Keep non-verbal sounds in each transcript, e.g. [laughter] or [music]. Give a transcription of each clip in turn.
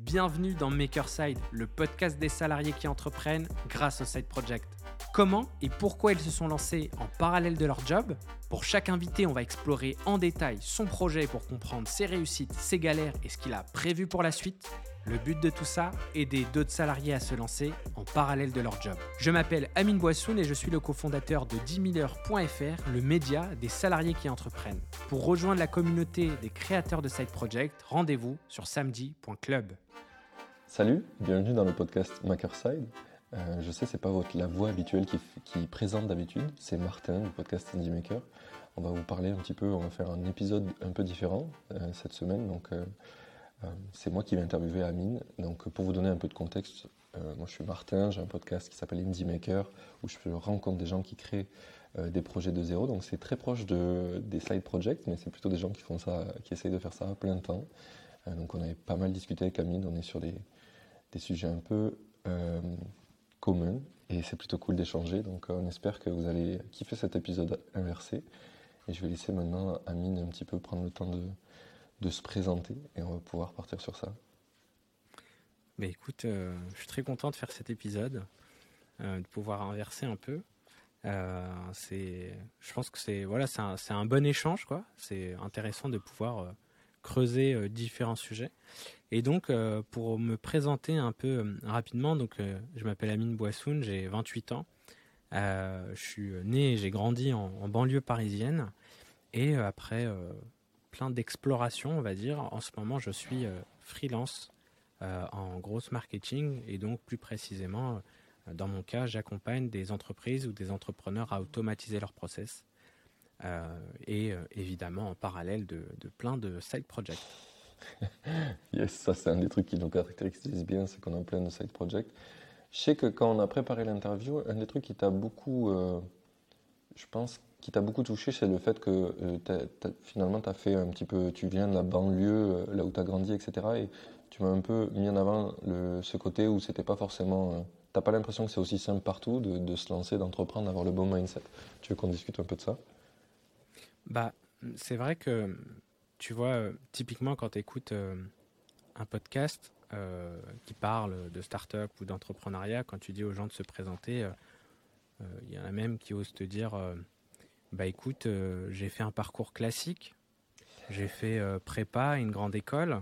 Bienvenue dans Makerside, le podcast des salariés qui entreprennent grâce au Side Project. Comment et pourquoi ils se sont lancés en parallèle de leur job? Pour chaque invité, on va explorer en détail son projet pour comprendre ses réussites, ses galères et ce qu'il a prévu pour la suite. Le but de tout ça, aider d'autres salariés à se lancer en parallèle de leur job. Je m'appelle Amine Boissoun et je suis le cofondateur de 10 000heures.fr, le média des salariés qui entreprennent. Pour rejoindre la communauté des créateurs de Side Project, rendez-vous sur samedi.club. Salut, bienvenue dans le podcast Makerside. Euh, je sais, c'est pas votre, la voix habituelle qui, présente d'habitude, c'est Martin du podcast Indie Maker. On va vous parler un petit peu, on va faire un épisode un peu différent euh, cette semaine. Donc, euh, c'est moi qui vais interviewer Amine. Donc, pour vous donner un peu de contexte, euh, moi je suis Martin, j'ai un podcast qui s'appelle Indie Maker où je rencontre des gens qui créent euh, des projets de zéro. Donc, c'est très proche de, des side projects, mais c'est plutôt des gens qui font ça, qui essayent de faire ça à plein temps. donc, on avait pas mal discuté avec Amine. On est sur des, des sujets un peu communs et c'est plutôt cool d'échanger. Donc, on espère que vous allez kiffer cet épisode inversé. Et je vais laisser maintenant Amine un petit peu prendre le temps de de se présenter et on va pouvoir partir sur ça. Mais écoute, euh, je suis très content de faire cet épisode, euh, de pouvoir inverser un peu. Euh, je pense que c'est voilà, un, un, bon échange quoi. C'est intéressant de pouvoir creuser différents sujets. Et donc, pour me présenter un peu rapidement, donc je m'appelle Amine Boissoun, j'ai 28 ans. je suis né et j'ai grandi en, banlieue parisienne. Et après plein d'exploration, on va dire. En ce moment, je suis euh, freelance euh, en grosse marketing et donc plus précisément, euh, dans mon cas, j'accompagne des entreprises ou des entrepreneurs à automatiser leurs process. et évidemment en parallèle de, plein de side projects. [laughs] yes, ça c'est un des trucs qui nous caractérise bien, c'est qu'on a plein de side projects. Je sais que quand on a préparé l'interview, un des trucs qui t'a beaucoup, je pense, qui t'a beaucoup touché, c'est le fait que euh, finalement, as fait un petit peu, tu viens de la banlieue, euh, là où tu as grandi, etc. Et tu m'as un peu mis en avant ce côté où c'était pas forcément. Euh, t'as pas l'impression que c'est aussi simple partout de, se lancer, d'entreprendre, d'avoir le bon mindset. Tu veux qu'on discute un peu de ça? Bah, c'est vrai que, tu vois, typiquement quand tu écoutes un podcast qui parle de start-up ou d'entrepreneuriat, quand tu dis aux gens de se présenter, il y en a même qui osent te dire bah écoute, euh, j'ai fait un parcours classique. J'ai fait euh, prépa, une grande école.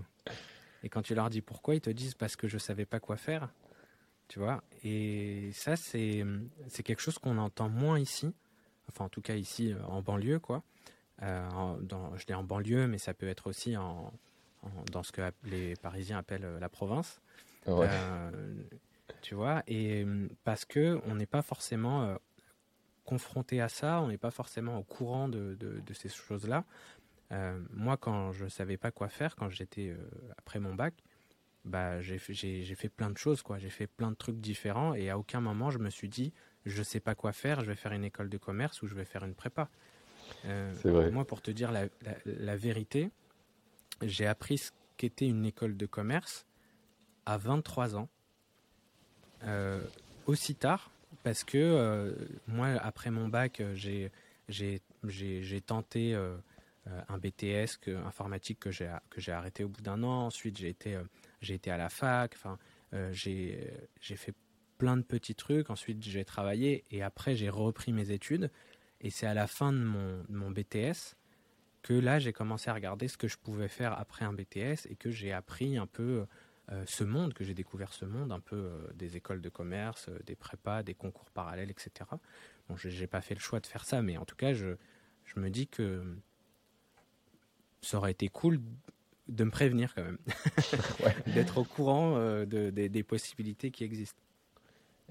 Et quand tu leur dis pourquoi, ils te disent parce que je savais pas quoi faire. Tu vois? Et ça, c'est, c'est quelque chose qu'on entend moins ici. Enfin, en tout cas, ici, euh, en banlieue, quoi. dans, je dis en banlieue, mais ça peut être aussi en, dans ce que les Parisiens appellent la province. tu vois? Et parce que on n'est pas forcément confronté à ça, on n'est pas forcément au courant de, ces choses-là. Euh, moi, quand je ne savais pas quoi faire, quand j'étais euh, après mon bac, bah, j'ai fait plein de choses, quoi. J'ai fait plein de trucs différents et à aucun moment je me suis dit, je sais pas quoi faire, je vais faire une école de commerce ou je vais faire une prépa. Euh, vrai. Moi, pour te dire la, la vérité, j'ai appris ce qu'était une école de commerce à 23 ans, aussi tard parce que euh, moi, après mon bac, euh, j'ai tenté euh, un BTS que, informatique que j'ai arrêté au bout d'un an. Ensuite, j'ai été, à la fac. Enfin, j'ai fait plein de petits trucs. Ensuite, j'ai travaillé et après, j'ai repris mes études. Et c'est à la fin de mon, BTS que là, j'ai commencé à regarder ce que je pouvais faire après un BTS et que j'ai appris un peu ce monde, que j'ai découvert ce monde, un peu euh, des écoles de commerce, euh, des prépas, des concours parallèles, etc. Bon, je n'ai pas fait le choix de faire ça, mais en tout cas, je, je me dis que ça aurait été cool de me prévenir quand même, [laughs] [laughs] d'être au courant de, des possibilités qui existent.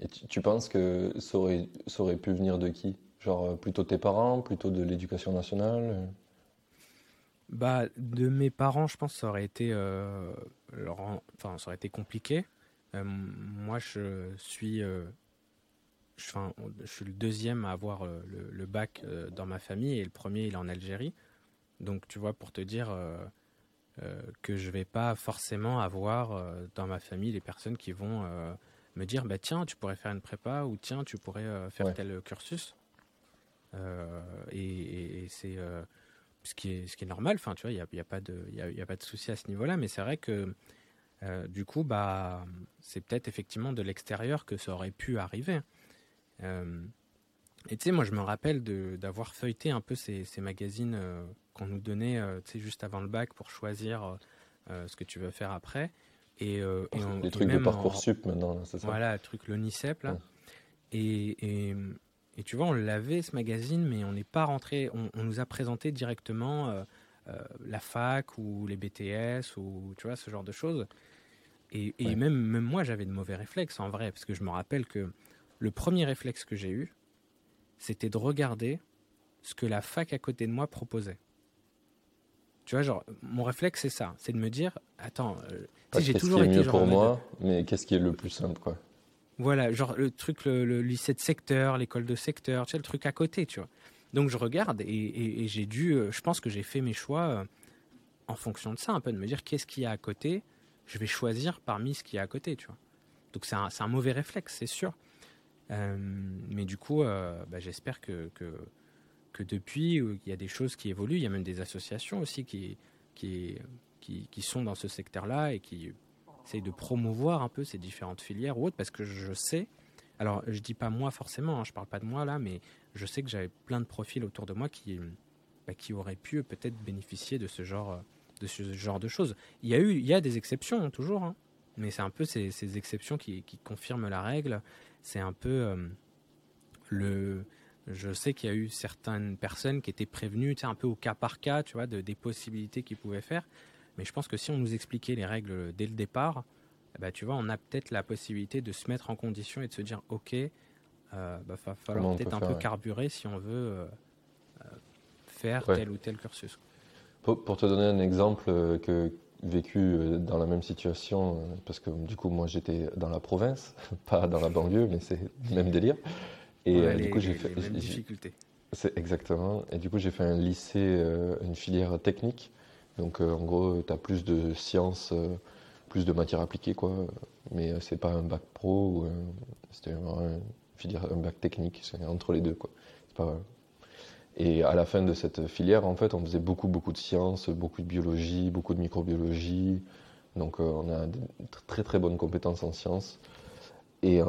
Et tu, penses que ça aurait, ça aurait pu venir de qui? Genre plutôt tes parents, plutôt de l'éducation nationale? Bah, de mes parents, je pense que ça aurait été, euh, enfin, ça aurait été compliqué. Euh, moi, je suis, euh, je, je, suis le deuxième à avoir le, bac dans ma famille et le premier, il est en Algérie. Donc, tu vois, pour te dire que je vais pas forcément avoir dans ma famille les personnes qui vont me dire, bah tiens, tu pourrais faire une prépa ou tiens, tu pourrais faire tel cursus. et, et c'est ce qui est, ce qui est normal. Enfin, tu vois, il n'y a, y a, pas de, y a, y a, pas de souci à ce niveau-là. Mais c'est vrai que du coup, bah, c'est peut-être effectivement de l'extérieur que ça aurait pu arriver. et tu sais, moi, je me rappelle d'avoir feuilleté un peu ces, ces magazines qu'on nous donnait, tu sais, juste avant le bac pour choisir ce que tu veux faire après. Et, les trucs de parcoursup maintenant, c'est ça? Voilà, le truc l'ONICEP là. Et, et, tu vois, on l'avait ce magazine, mais on n'est pas rentré. On, nous a présenté directement euh, euh, la fac ou les BTS ou tu vois ce genre de choses. Et, même, même moi, j'avais de mauvais réflexes en vrai, parce que je me rappelle que le premier réflexe que j'ai eu, c'était de regarder ce que la fac à côté de moi proposait. Tu vois, genre, mon réflexe, c'est ça, c'est de me dire, attends, euh, j'ai toujours été mieux pour moi, mais qu'est-ce qui est le plus simple, quoi voilà, genre le truc, le, lycée de secteur, l'école de secteur, tu sais, le truc à côté, tu vois. Donc je regarde et, j'ai dû, euh, je pense que j'ai fait mes choix euh, en fonction de ça, un peu de me dire qu'est-ce qu'il y a à côté, je vais choisir parmi ce qu'il y a à côté, tu vois. Donc c'est un, mauvais réflexe, c'est sûr. Euh, mais du coup, bah, j'espère que, que, que, depuis, il y a des choses qui évoluent, il y a même des associations aussi qui, qui, qui, qui sont dans ce secteur-là et qui de promouvoir un peu ces différentes filières ou autres, parce que je sais, alors je dis pas moi forcément, hein, je parle pas de moi là, mais je sais que j'avais plein de profils autour de moi qui, bah, qui auraient pu peut-être bénéficier de ce genre de ce genre de choses. Il y a eu, il y a des exceptions hein, toujours, hein, mais c'est un peu ces, ces exceptions qui, confirment la règle. C'est un peu euh, le je sais qu'il y a eu certaines personnes qui étaient prévenues, tu sais, un peu au cas par cas, tu vois, de, des possibilités qu'ils pouvaient faire. Mais je pense que si on nous expliquait les règles dès le départ, eh ben, tu vois, on a peut-être la possibilité de se mettre en condition et de se dire, ok, il euh, bah, va falloir peut-être un peu carburer si on veut euh, euh, faire tel ou tel cursus. Pour, te donner un exemple que vécu dans la même situation, parce que du coup moi j'étais dans la province, [laughs] pas dans la banlieue, mais c'est le même délire. Et du coup j'ai fait. C'est exactement. Et du coup j'ai fait un lycée, une filière technique donc euh, en gros, tu as plus de sciences, euh, plus de matières appliquées, quoi. Mais euh, c'est pas un bac pro, c'était un, bac technique, c'est entre les deux. Et à la fin de cette filière, en fait, on faisait beaucoup, beaucoup de sciences, beaucoup de biologie, beaucoup de microbiologie. Donc on a de très très bonnes compétences en sciences. Et,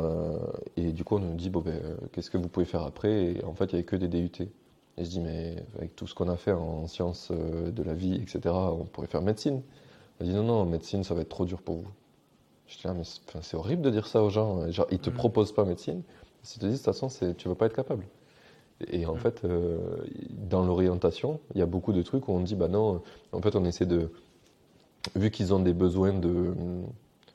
du coup, on nous dit, bon, ben, qu'est-ce que vous pouvez faire après? Et en fait, il n'y avait que des DUT. Et je dis, mais avec tout ce qu'on a fait en sciences euh, de la vie, etc., on pourrait faire médecine. Elle dit, non, non, médecine, ça va être trop dur pour vous. Je dis, ah, mais c'est horrible de dire ça aux gens. Genre, ils te mm. proposent pas médecine. Ils te disent, de toute façon, tu vas pas être capable. Et en mm. fait, euh, dans l'orientation, il y a beaucoup de trucs où on dit, bah non, en fait, on essaie de. Vu qu'ils ont des besoins de,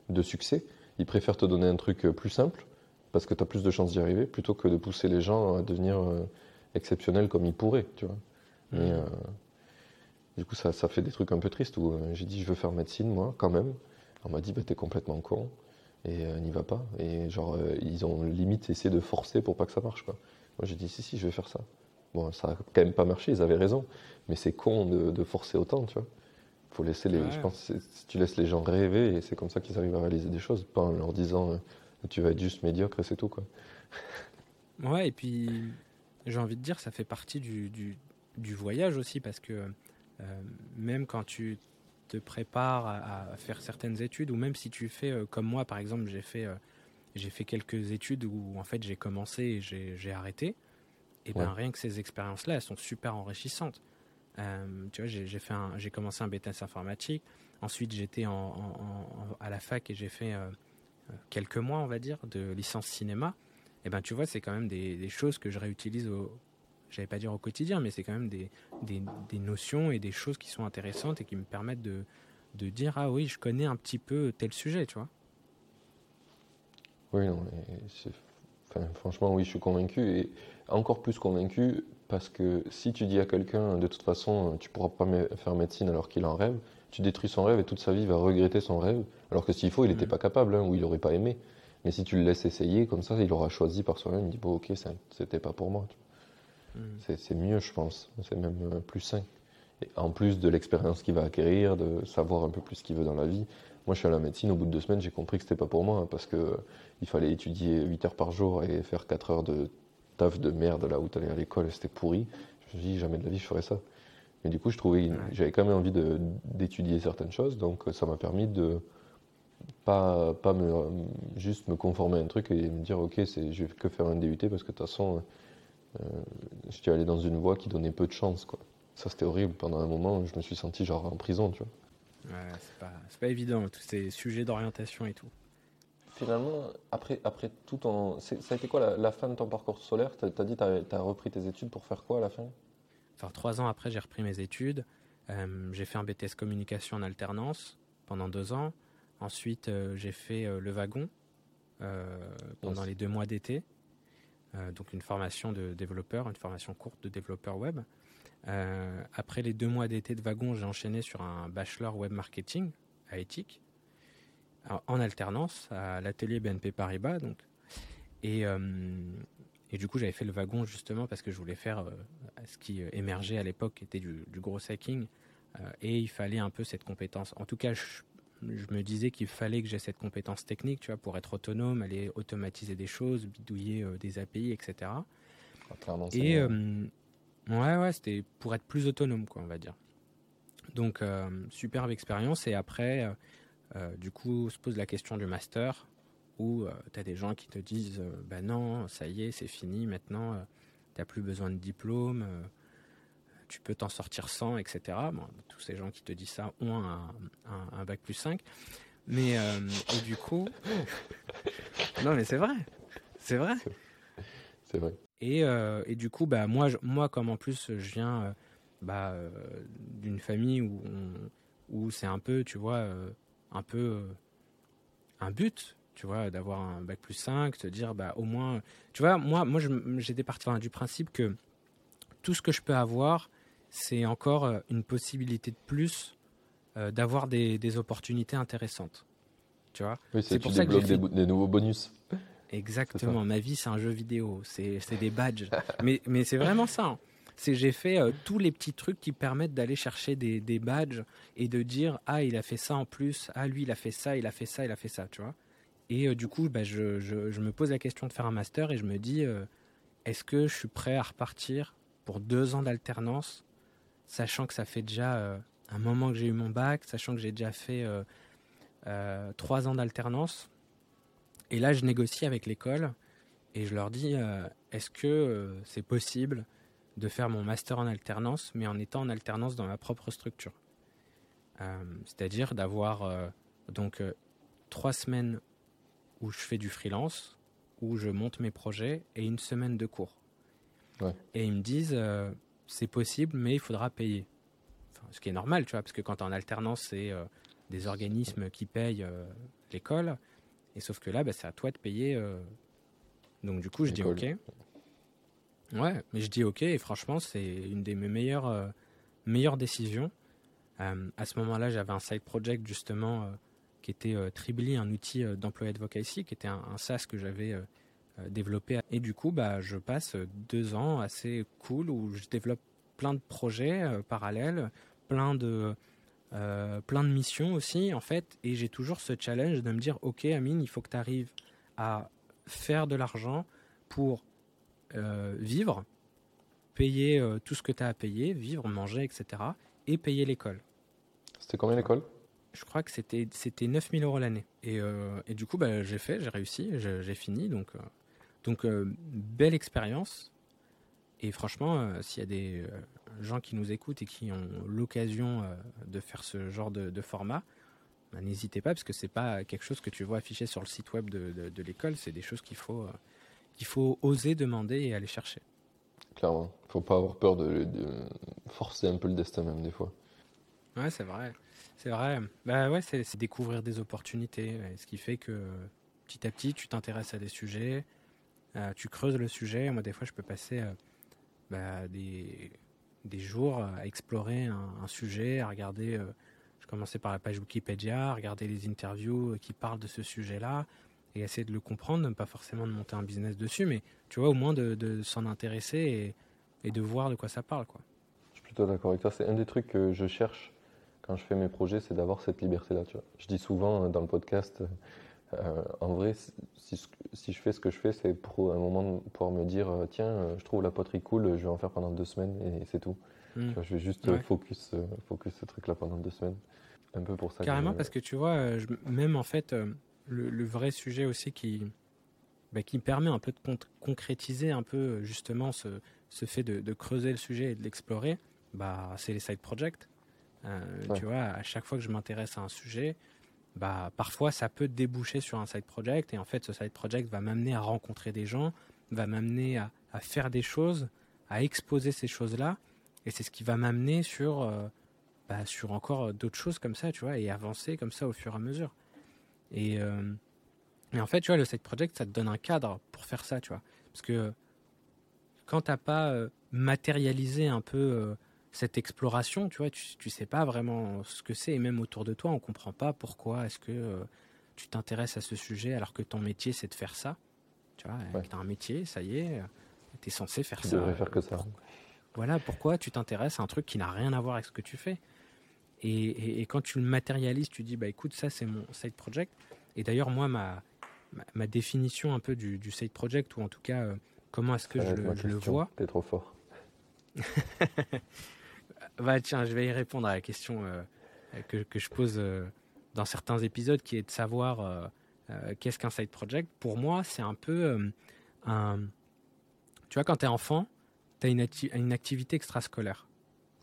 de succès, ils préfèrent te donner un truc plus simple, parce que tu as plus de chances d'y arriver, plutôt que de pousser les gens à devenir euh, exceptionnel comme il pourrait, tu vois. Mais, mm. euh, du coup, ça, ça, fait des trucs un peu tristes où euh, j'ai dit, je veux faire médecine, moi, quand même. On m'a dit, bah, t'es complètement con et euh, n'y va pas. Et genre, ils ont limite essayé de forcer pour pas que ça marche, quoi. Moi, j'ai dit, si, si, je vais faire ça. Bon, ça a quand même pas marché, ils avaient raison. Mais c'est con de, forcer autant, tu vois. Faut laisser les, je pense, si tu laisses les gens rêver, et c'est comme ça qu'ils arrivent à réaliser des choses, pas en leur disant, tu vas être juste médiocre et c'est tout, quoi. Ouais, et puis j'ai envie de dire, ça fait partie du, du, voyage aussi, parce que euh, même quand tu te prépares à, faire certaines études, ou même si tu fais euh, comme moi, par exemple, j'ai fait, euh, j'ai fait quelques études où en fait j'ai commencé et j'ai arrêté, et bien rien que ces expériences-là, elles sont super enrichissantes. tu vois, j'ai fait j'ai commencé un BTS informatique. Ensuite, j'étais en, à la fac et j'ai fait quelques mois, on va dire, de licence cinéma et eh ben tu vois, c'est quand même des, choses que je réutilise au, j'allais pas dire au quotidien, mais c'est quand même des, des, notions et des choses qui sont intéressantes et qui me permettent de, de dire ah oui, je connais un petit peu tel sujet, tu vois. Oui, non, enfin, franchement, oui, je suis convaincu et encore plus convaincu parce que si tu dis à quelqu'un de toute façon tu pourras pas faire médecine alors qu'il en rêve, tu détruis son rêve et toute sa vie il va regretter son rêve, alors que s'il faut, il n'était mm. pas capable hein, ou il n'aurait pas aimé. Mais si tu le laisses essayer, comme ça, il aura choisi par soi-même, il dit, bon, ok, c'était pas pour moi. Hmm. C'est mieux, je pense. C'est même euh, plus sain. Et en plus de l'expérience qu'il va acquérir, de savoir un peu plus ce qu'il veut dans la vie. Moi, je suis à la médecine, au bout de deux semaines, j'ai compris que c'était pas pour moi, hein, parce que euh, il fallait étudier 8 heures par jour et faire 4 heures de taf de merde là où tu allais à l'école, c'était pourri. Je me suis dit, jamais de la vie, je ferais ça. Mais du coup, je trouvais, j'avais quand même envie d'étudier certaines choses, donc euh, ça m'a permis de, pas, pas me, juste me conformer à un truc et me dire ok, je vais que faire un DUT parce que de toute façon, euh, je suis allé dans une voie qui donnait peu de chance. Quoi. Ça c'était horrible. Pendant un moment, je me suis senti genre en prison, tu vois. Ouais, c'est pas, pas évident, tous ces sujets d'orientation et tout. Finalement, après, après tout ton. Ça a été quoi la, fin de ton parcours solaire Tu as, dit que tu as, repris tes études pour faire quoi à la fin? Enfin, trois ans après, j'ai repris mes études. Euh, j'ai fait un BTS communication en alternance pendant deux ans. Ensuite, euh, j'ai fait euh, le wagon pendant les deux mois d'été. donc une formation de développeur, une formation courte de développeur web. après les deux mois d'été de wagon, j'ai enchaîné sur un bachelor web marketing à Éthique, en alternance à l'atelier BNP Paribas. Donc. Et, et du coup, j'avais fait le wagon justement parce que je voulais faire ce qui émergeait à l'époque, qui était du, du gros hacking. et il fallait un peu cette compétence. En tout cas, je, je me disais qu'il fallait que j'ai cette compétence technique, tu vois, pour être autonome, aller automatiser des choses, bidouiller euh, des API, etc. et euh, ouais, ouais, c'était pour être plus autonome, quoi, on va dire. Donc, euh, superbe expérience. Et après, du coup, se pose la question du master, où tu as des gens qui te disent, ben non, ça y est, c'est fini, maintenant, tu n'as plus besoin de diplôme tu peux t'en sortir sans, etc. tous ces gens qui te disent ça ont un, bac plus 5. Mais euh, et du coup, [laughs] non mais c'est vrai, c'est vrai. C'est vrai. Et, euh, et, du coup, bah, moi, moi, comme en plus je viens euh, bah, d'une famille où, où c'est un peu, tu vois, un peu un but, tu vois, d'avoir un bac plus 5, te dire, bah, au moins, tu vois, moi, moi j'étais parti du principe que tout ce que je peux avoir, c'est encore euh, une possibilité de plus euh, d'avoir des, opportunités intéressantes. Tu vois? C'est pour ça que j'ai des, nouveaux bonus. Exactement. Ma vie, c'est un jeu vidéo. C'est des badges. mais mais c'est vraiment ça. Hein. C'est j'ai fait euh, tous les petits trucs qui permettent d'aller chercher des, badges et de dire ah il a fait ça en plus. Ah lui il a fait ça, il a fait ça, il a fait ça. Tu vois. Et du coup, bah, je, je, me pose la question de faire un master et je me dis est-ce que je suis prêt à repartir pour deux ans d'alternance sachant que ça fait déjà euh, un moment que j'ai eu mon bac, sachant que j'ai déjà fait euh, euh, trois ans d'alternance. Et là, je négocie avec l'école et je leur dis est-ce que c'est possible de faire mon master en alternance, mais en étant en alternance dans ma propre structure? C'est-à-dire d'avoir donc trois semaines où je fais du freelance, où je monte mes projets et une semaine de cours. Et ils me disent c'est possible, mais il faudra payer. ce qui est normal, tu vois, parce que quand tu es en alternance, c'est euh, des organismes qui payent euh, l'école. Et sauf que là, bah, c'est à toi de payer. Euh. Donc du coup, je dis OK. Ouais, mais je dis OK, et franchement, c'est une des mes meilleures, meilleures décisions. à ce moment-là, j'avais un side project justement qui était Tribly, un outil d'employé advocacy, qui était un, un SaaS que j'avais euh, développer. Et du coup, bah, je passe deux ans assez cool où je développe plein de projets euh, parallèles, plein de, euh, plein de missions aussi, en fait. Et j'ai toujours ce challenge de me dire, OK, Amine, il faut que tu arrives à faire de l'argent pour vivre, payer tout ce que tu as à payer, vivre, manger, etc. Et payer l'école. C'était combien l'école? Je crois que c'était c'était 9000 euros l'année. Et, et, du coup, bah, j'ai fait, j'ai réussi, j'ai fini. Donc, donc, euh, belle expérience. Et franchement, euh, s'il y a des euh, gens qui nous écoutent et qui ont l'occasion de faire ce genre de, format, bah, n'hésitez pas parce que c'est pas quelque chose que tu vois affiché sur le site web de, l'école. C'est des choses qu'il faut, qu'il faut oser demander et aller chercher. Clairement, faut pas avoir peur de, forcer un peu le destin même des fois. Ouais, c'est vrai. C'est vrai. Bah ouais, c'est découvrir des opportunités. Ce qui fait que petit à petit, tu t'intéresses à des sujets, euh, tu creuses le sujet. Moi, des fois, je peux passer euh, bah, des, des, jours à explorer un, sujet, à regarder. Euh, je commençais par la page Wikipédia, à regarder les interviews qui parlent de ce sujet-là et essayer de le comprendre, pas forcément de monter un business dessus, mais tu vois, au moins de, s'en intéresser et, et, de voir de quoi ça parle. Quoi. Je suis plutôt d'accord avec toi. C'est un des trucs que je cherche quand je fais mes projets, c'est d'avoir cette liberté-là. Je dis souvent dans le podcast, euh, en vrai, si, si, je fais ce que je fais, c'est pour un moment pouvoir me dire euh, tiens, euh, je trouve la poterie cool, je vais en faire pendant deux semaines et c'est tout. Hmm. je vais juste focus, focus ce truc-là pendant deux semaines. un peu pour ça. Carrément, parce que tu vois, même en fait, le, vrai sujet aussi qui, bah, qui permet un peu de concrétiser un peu justement ce, ce fait de, creuser le sujet et de l'explorer, bah, c'est les side projects. Tu vois, à chaque fois que je m'intéresse à un sujet, bah, parfois ça peut déboucher sur un side project et en fait ce side project va m'amener à rencontrer des gens, va m'amener à, faire des choses, à exposer ces choses-là et c'est ce qui va m'amener sur, euh, bah, sur encore d'autres choses comme ça, tu vois, et avancer comme ça au fur et à mesure. Et, euh, et en fait, tu vois, le side project, ça te donne un cadre pour faire ça, tu vois. Parce que quand t'as pas euh, matérialisé un peu cette exploration, tu vois, tu, tu sais pas vraiment ce que c'est, et même autour de toi, on comprend pas pourquoi est-ce que euh, tu t'intéresses à ce sujet alors que ton métier c'est de faire ça. Tu vois, tu as un métier, ça y est, tu es censé faire tu ça. devrais faire que ça. Voilà, pourquoi tu t'intéresses à un truc qui n'a rien à voir avec ce que tu fais? Et, et, quand tu le matérialises, tu dis, bah écoute, ça c'est mon side project. Et d'ailleurs, moi, ma, ma, définition un peu du, du side project, ou en tout cas, euh, comment est-ce que je, le, je le vois. T'es trop fort. [laughs] Bah tiens, je vais y répondre à la question euh, que, que, je pose euh, dans certains épisodes, qui est de savoir euh, qu'est-ce qu'un side project. Pour moi, c'est un peu un... Tu vois, quand tu es enfant, tu as une, une, activité extrascolaire.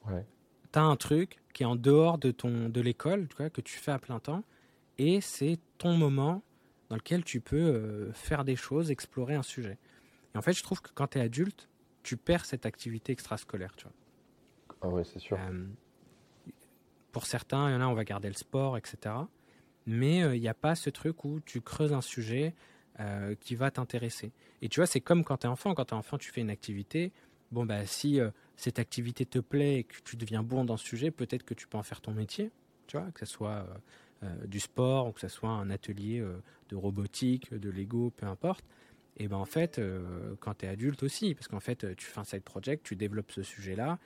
Ouais. Tu as un truc qui est en dehors de, ton, de l'école, que tu fais à plein temps, et c'est ton moment dans lequel tu peux faire des choses, explorer un sujet. Et en fait, je trouve que quand tu es adulte, tu perds cette activité extrascolaire, tu vois. Ah oui, c'est sûr. Euh, pour certains, il y en a, on va garder le sport, etc. Mais euh, il n'y a pas ce truc où tu creuses un sujet euh, qui va t'intéresser. Et tu vois, c'est comme quand tu es enfant. Quand tu es enfant, tu fais une activité. Bon, bah, si cette activité te plaît et que tu deviens bon dans ce sujet, peut-être que tu peux en faire ton métier. Tu vois, que ce soit du sport ou que ce soit un atelier de robotique, de Lego, peu importe. Et ben en fait, quand tu es adulte aussi, parce qu'en fait, tu fais un side project, tu développes ce sujet-là,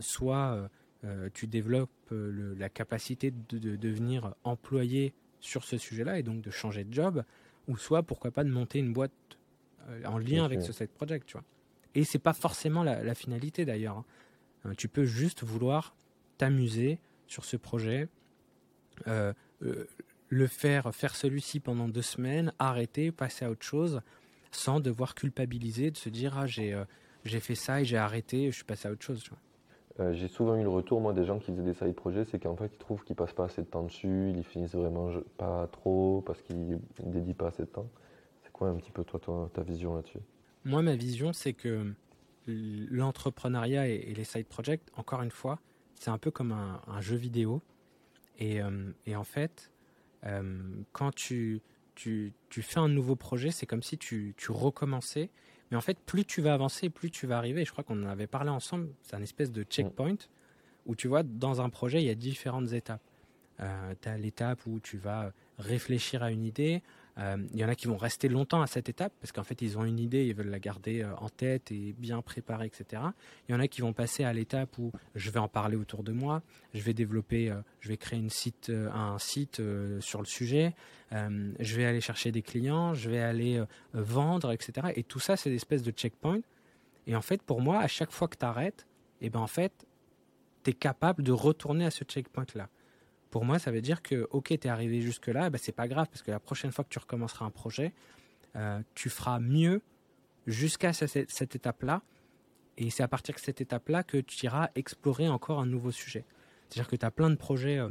soit euh, euh, tu développes la capacité de, devenir employé sur ce sujet-là et donc de changer de job, ou soit pourquoi pas de monter une boîte en lien avec ce side project, tu vois. Et c'est pas forcément la, finalité d'ailleurs. Hein. tu peux juste vouloir t'amuser sur ce projet, le faire, faire celui-ci pendant deux semaines, arrêter, passer à autre chose, sans devoir culpabiliser, de se dire ah j'ai j'ai fait ça et j'ai arrêté, je suis passé à autre chose. Tu vois. Euh, j'ai souvent eu le retour, moi, des gens qui faisaient des side projets, c'est qu'en fait, ils trouvent qu'ils passent pas assez de temps dessus, ils finissent vraiment pas trop parce qu'ils dédient pas assez de temps. C'est quoi un petit peu toi, ta vision là-dessus? Moi, ma vision, c'est que l'entrepreneuriat et, les side projects, encore une fois, c'est un peu comme un, jeu vidéo. Et, euh, en fait, euh, quand tu, fais un nouveau projet, c'est comme si tu recommençais mais en fait, plus tu vas avancer, plus tu vas arriver. Je crois qu'on en avait parlé ensemble. C'est un espèce de checkpoint où tu vois, dans un projet, il y a différentes étapes. Euh, tu as l'étape où tu vas réfléchir à une idée, il y en a qui vont rester longtemps à cette étape parce qu'en fait ils ont une idée, ils veulent la garder euh, en tête et bien préparer, etc. Il y en a qui vont passer à l'étape où je vais en parler autour de moi, je vais développer, euh, je vais créer une site, un site sur le sujet, je vais aller chercher des clients, je vais aller vendre, etc. Et tout ça c'est des espèces de checkpoints. Et en fait pour moi, à chaque fois que tu arrêtes, eh ben en fait, tu es capable de retourner à ce checkpoint là pour moi, ça veut dire que, ok, tu es arrivé jusque-là, ben, c'est pas grave, parce que la prochaine fois que tu recommenceras un projet, euh, tu feras mieux jusqu'à cette, cette étape-là. Et c'est à partir de cette étape-là que tu iras explorer encore un nouveau sujet. C'est-à-dire que tu as plein de projets, euh,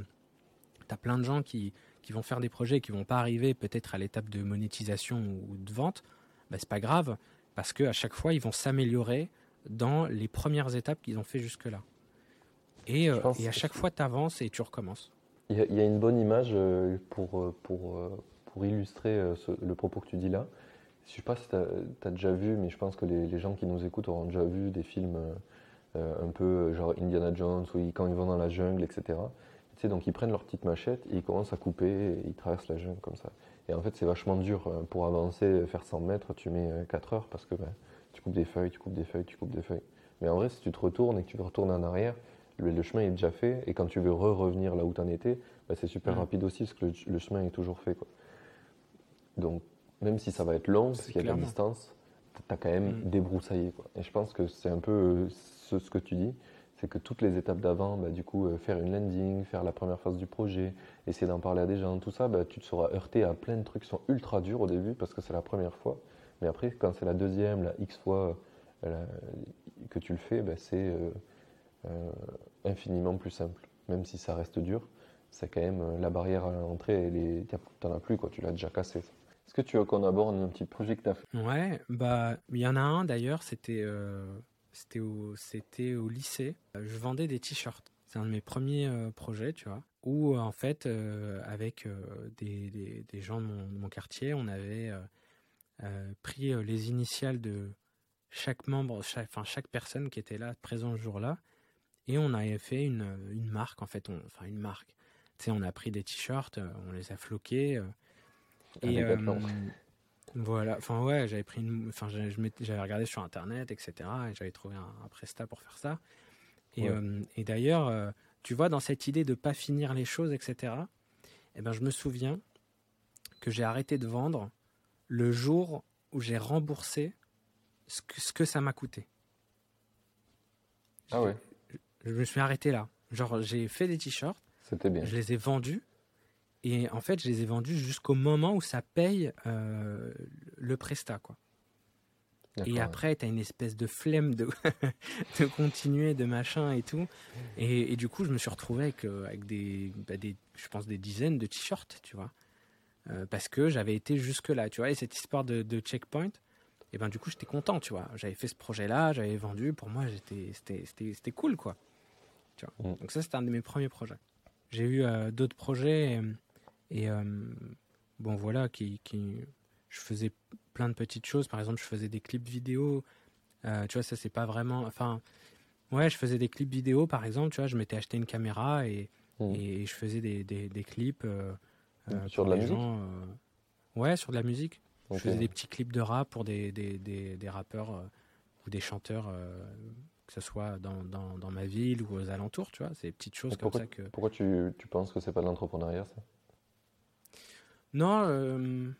tu as plein de gens qui, qui vont faire des projets qui vont pas arriver peut-être à l'étape de monétisation ou de vente. Ben, c'est pas grave, parce qu'à chaque fois, ils vont s'améliorer dans les premières étapes qu'ils ont fait jusque-là. Et, euh, et à chaque fois, tu avances et tu recommences. Il y, a une bonne image euh, pour, euh, pour, euh, pour illustrer le propos que tu dis là. Je ne sais pas si tu as, déjà vu, mais je pense que les, gens qui nous écoutent auront déjà vu des films un peu genre Indiana Jones, où quand ils vont dans la jungle, etc. Tu sais, donc ils prennent leur petite machette et ils commencent à couper, et ils traversent la jungle comme ça. Et en fait, c'est vachement dur pour avancer, faire 100 mètres, tu mets 4 heures parce que ben, tu coupes des feuilles, tu coupes des feuilles, tu coupes des feuilles. Mais en vrai, si tu te retournes et que tu veux retourner en arrière, le, chemin est déjà fait, et quand tu veux re-revenir là où tu en étais, bah, c'est super mm. rapide aussi, parce que le, chemin est toujours fait. Quoi. Donc, même si ça va être long, parce qu'il y a de la distance, tu as quand même mm. débroussaillé. Quoi. Et je pense que c'est un peu euh, ce, que tu dis, c'est que toutes les étapes d'avant, bah, du coup, euh, faire une landing, faire la première phase du projet, essayer d'en parler à des gens, tout ça, bah, tu te seras heurté à plein de trucs qui sont ultra durs au début parce que c'est la première fois. Mais après, quand c'est la deuxième, la X fois euh, que tu le fais, bah, c'est euh, infiniment plus simple. Même si ça reste dur, c'est quand même la barrière à l'entrée, tu n'en as plus, quoi, tu l'as déjà cassé. Est-ce que tu veux qu'on aborde un petit projet que tu as fait? Ouais, bah, il y en a un d'ailleurs, c'était au, c'était au lycée. Je vendais des t-shirts. C'est un de mes premiers euh, projets, tu vois. Où, en fait, euh, avec euh, des, gens de mon, quartier, on avait pris les initiales de chaque membre, enfin, chaque personne qui était là, présent ce jour-là. Et on avait fait une, une marque, en fait. enfin, une marque. Tu sais, on a pris des t-shirts, on les a floqués. et, voilà, enfin ouais, j'avais pris une, enfin j'avais regardé sur internet, etc. Et j'avais trouvé un, un, Presta pour faire ça. Et, euh, et d'ailleurs, euh, tu vois, dans cette idée de pas finir les choses, etc. Eh ben, je me souviens que j'ai arrêté de vendre le jour où j'ai remboursé ce que, ce que ça m'a coûté. Ah ouais. Je, me suis arrêté là. Genre, j'ai fait des t-shirts. C'était bien. Je les ai vendus. Et en fait, je les ai vendus jusqu'au moment où ça paye euh, le prestat, quoi. Et après, tu as une espèce de flemme de, [laughs] de continuer, de machin et tout. Et, du coup, je me suis retrouvé avec, euh, avec des, bah, des, je pense, des dizaines de t-shirts, tu vois. Euh, parce que j'avais été jusque-là, tu vois. Et cette histoire de, de checkpoint, et eh ben du coup, j'étais content, tu vois. J'avais fait ce projet-là, j'avais vendu. Pour moi, c'était cool, quoi. Tu vois. Mm. Donc ça, c'était un de mes premiers projets. J'ai eu d'autres projets. Et euh, bon, voilà, qui, qui, je faisais plein de petites choses. Par exemple, je faisais des clips vidéo. Euh, tu vois, ça, c'est pas vraiment. Enfin, ouais, je faisais des clips vidéo, par exemple. Tu vois, je m'étais acheté une caméra et, mmh. et je faisais des, des, des clips. Euh, sur de la musique Ouais, sur de la musique. Je faisais des petits clips de rap pour des, des, des, des rappeurs ou des chanteurs, que ce soit dans, dans, dans, ma ville ou aux alentours, tu vois. C'est des petites choses comme ça que. Pourquoi tu, tu penses que c'est pas de l'entrepreneuriat, ça? Non, euh,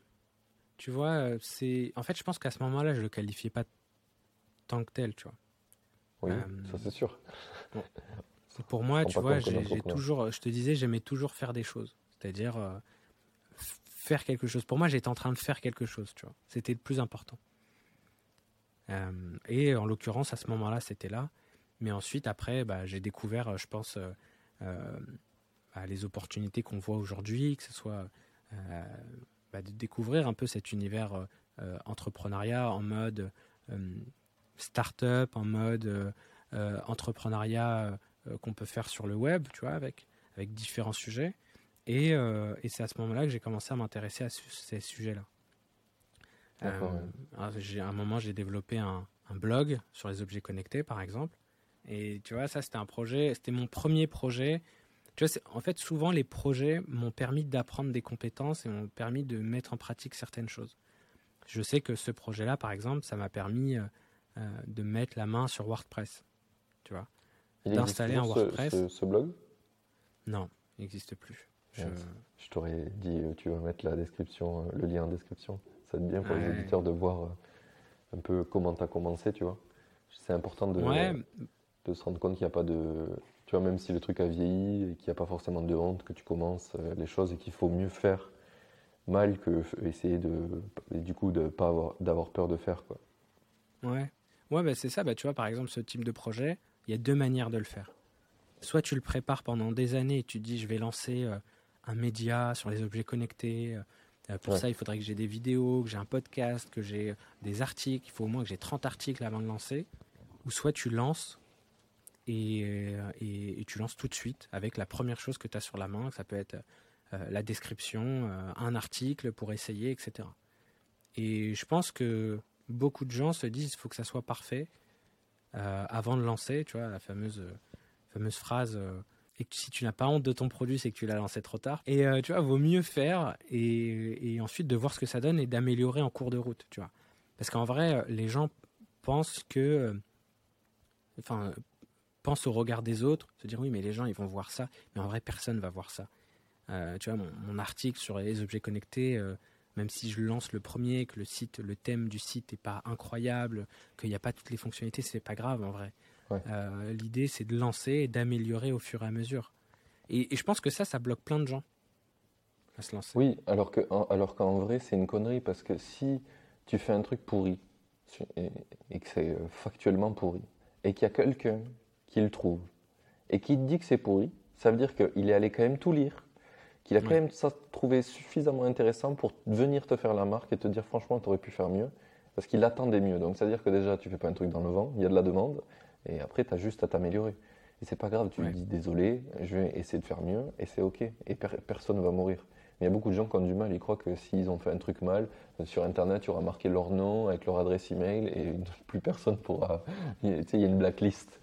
tu vois, euh, c'est. En fait, je pense qu'à ce moment-là, je le qualifiais pas tant que tel, tu vois. Oui, euh, ça c'est sûr. Pour moi, tu vois, j'ai toujours, je te disais, j'aimais toujours faire des choses. C'est-à-dire faire quelque chose. Pour moi, j'étais en train de faire quelque chose, tu vois. C'était le plus important. Et en l'occurrence, à ce moment-là, c'était là. Mais ensuite, après, bah, j'ai découvert, je pense, bah, les opportunités qu'on voit aujourd'hui, que ce soit euh, bah, de découvrir un peu cet univers euh, euh, entrepreneuriat en mode start-up, en mode entrepreneuriat qu'on peut faire sur le web, tu vois, avec, avec différents sujets. Et, et c'est à ce moment-là que j'ai commencé à m'intéresser à ces sujets-là. À un moment, j'ai développé un, un, blog sur les objets connectés, par exemple. Et tu vois, ça, c'était un projet, c'était mon premier projet tu vois, en fait, souvent, les projets m'ont permis d'apprendre des compétences et m'ont permis de mettre en pratique certaines choses. Je sais que ce projet-là, par exemple, ça m'a permis euh, euh, de mettre la main sur WordPress. Tu vois D'installer un WordPress. Ce, blog? Non, il n'existe plus. Je, t'aurais dit, euh, tu vas mettre la description, le lien en description. Ça bien pour les éditeurs de voir un peu comment tu as commencé, tu vois. C'est important de, de se rendre compte qu'il n'y a pas de tu vois, même si le truc a vieilli et qu'il n'y a pas forcément de honte, que tu commences euh, les choses et qu'il faut mieux faire mal que essayer de, du coup, de pas avoir, d'avoir peur de faire, quoi. Ouais. Ouais, bah c'est ça. Bah, tu vois, par exemple, ce type de projet, il y a deux manières de le faire. Soit tu le prépares pendant des années et tu te dis, je vais lancer euh, un média sur les objets connectés. Euh, pour ça, il faudrait que j'ai des vidéos, que j'ai un podcast, que j'ai des articles. Il faut au moins que j'ai 30 articles avant de lancer. Ou soit tu lances euh, et, et, tu lances tout de suite avec la première chose que tu as sur la main. Ça peut être euh, la description, euh, un article pour essayer, etc. Et je pense que beaucoup de gens se disent il faut que ça soit parfait avant de lancer, tu vois, la fameuse, fameuse phrase et si tu n'as pas honte de ton produit, c'est que tu l'as lancé trop tard. Et tu vois, vaut mieux faire et, ensuite de voir ce que ça donne et d'améliorer en cours de route, tu vois. Parce qu'en vrai, les gens pensent que, enfin, pense au regard des autres, se dire oui, mais les gens, ils vont voir ça, mais en vrai, personne va voir ça. Euh, tu vois, mon, article sur les objets connectés, euh, même si je lance le premier, que le site, le thème du site n'est pas incroyable, qu'il n'y a pas toutes les fonctionnalités, c'est pas grave en vrai. L'idée, c'est de lancer et d'améliorer au fur et à mesure. Et, et, je pense que ça, ça bloque plein de gens à se lancer. Oui, alors qu'en alors qu'en vrai, c'est une connerie parce que si tu fais un truc pourri et, et que c'est factuellement pourri et qu'il y a quelqu'un qui le trouve et qui te dit que c'est pourri, ça veut dire qu'il est allé quand même tout lire, qu'il a quand même ça trouvé suffisamment intéressant pour venir te faire la marque et te dire franchement, tu aurais pu faire mieux, parce qu'il attendait mieux. Donc, c'est-à-dire que déjà, tu fais pas un truc dans le vent, il y a de la demande, et après, tu as juste à t'améliorer. Et c'est pas grave, tu lui dis désolé, je vais essayer de faire mieux, et c'est ok, et personne ne va mourir. Mais il y a beaucoup de gens qui ont du mal, ils croient que s'ils ont fait un truc mal, euh, sur Internet, il y aura marqué leur nom avec leur adresse email, et [laughs] plus personne pourra. [laughs] tu sais, il y a une blacklist.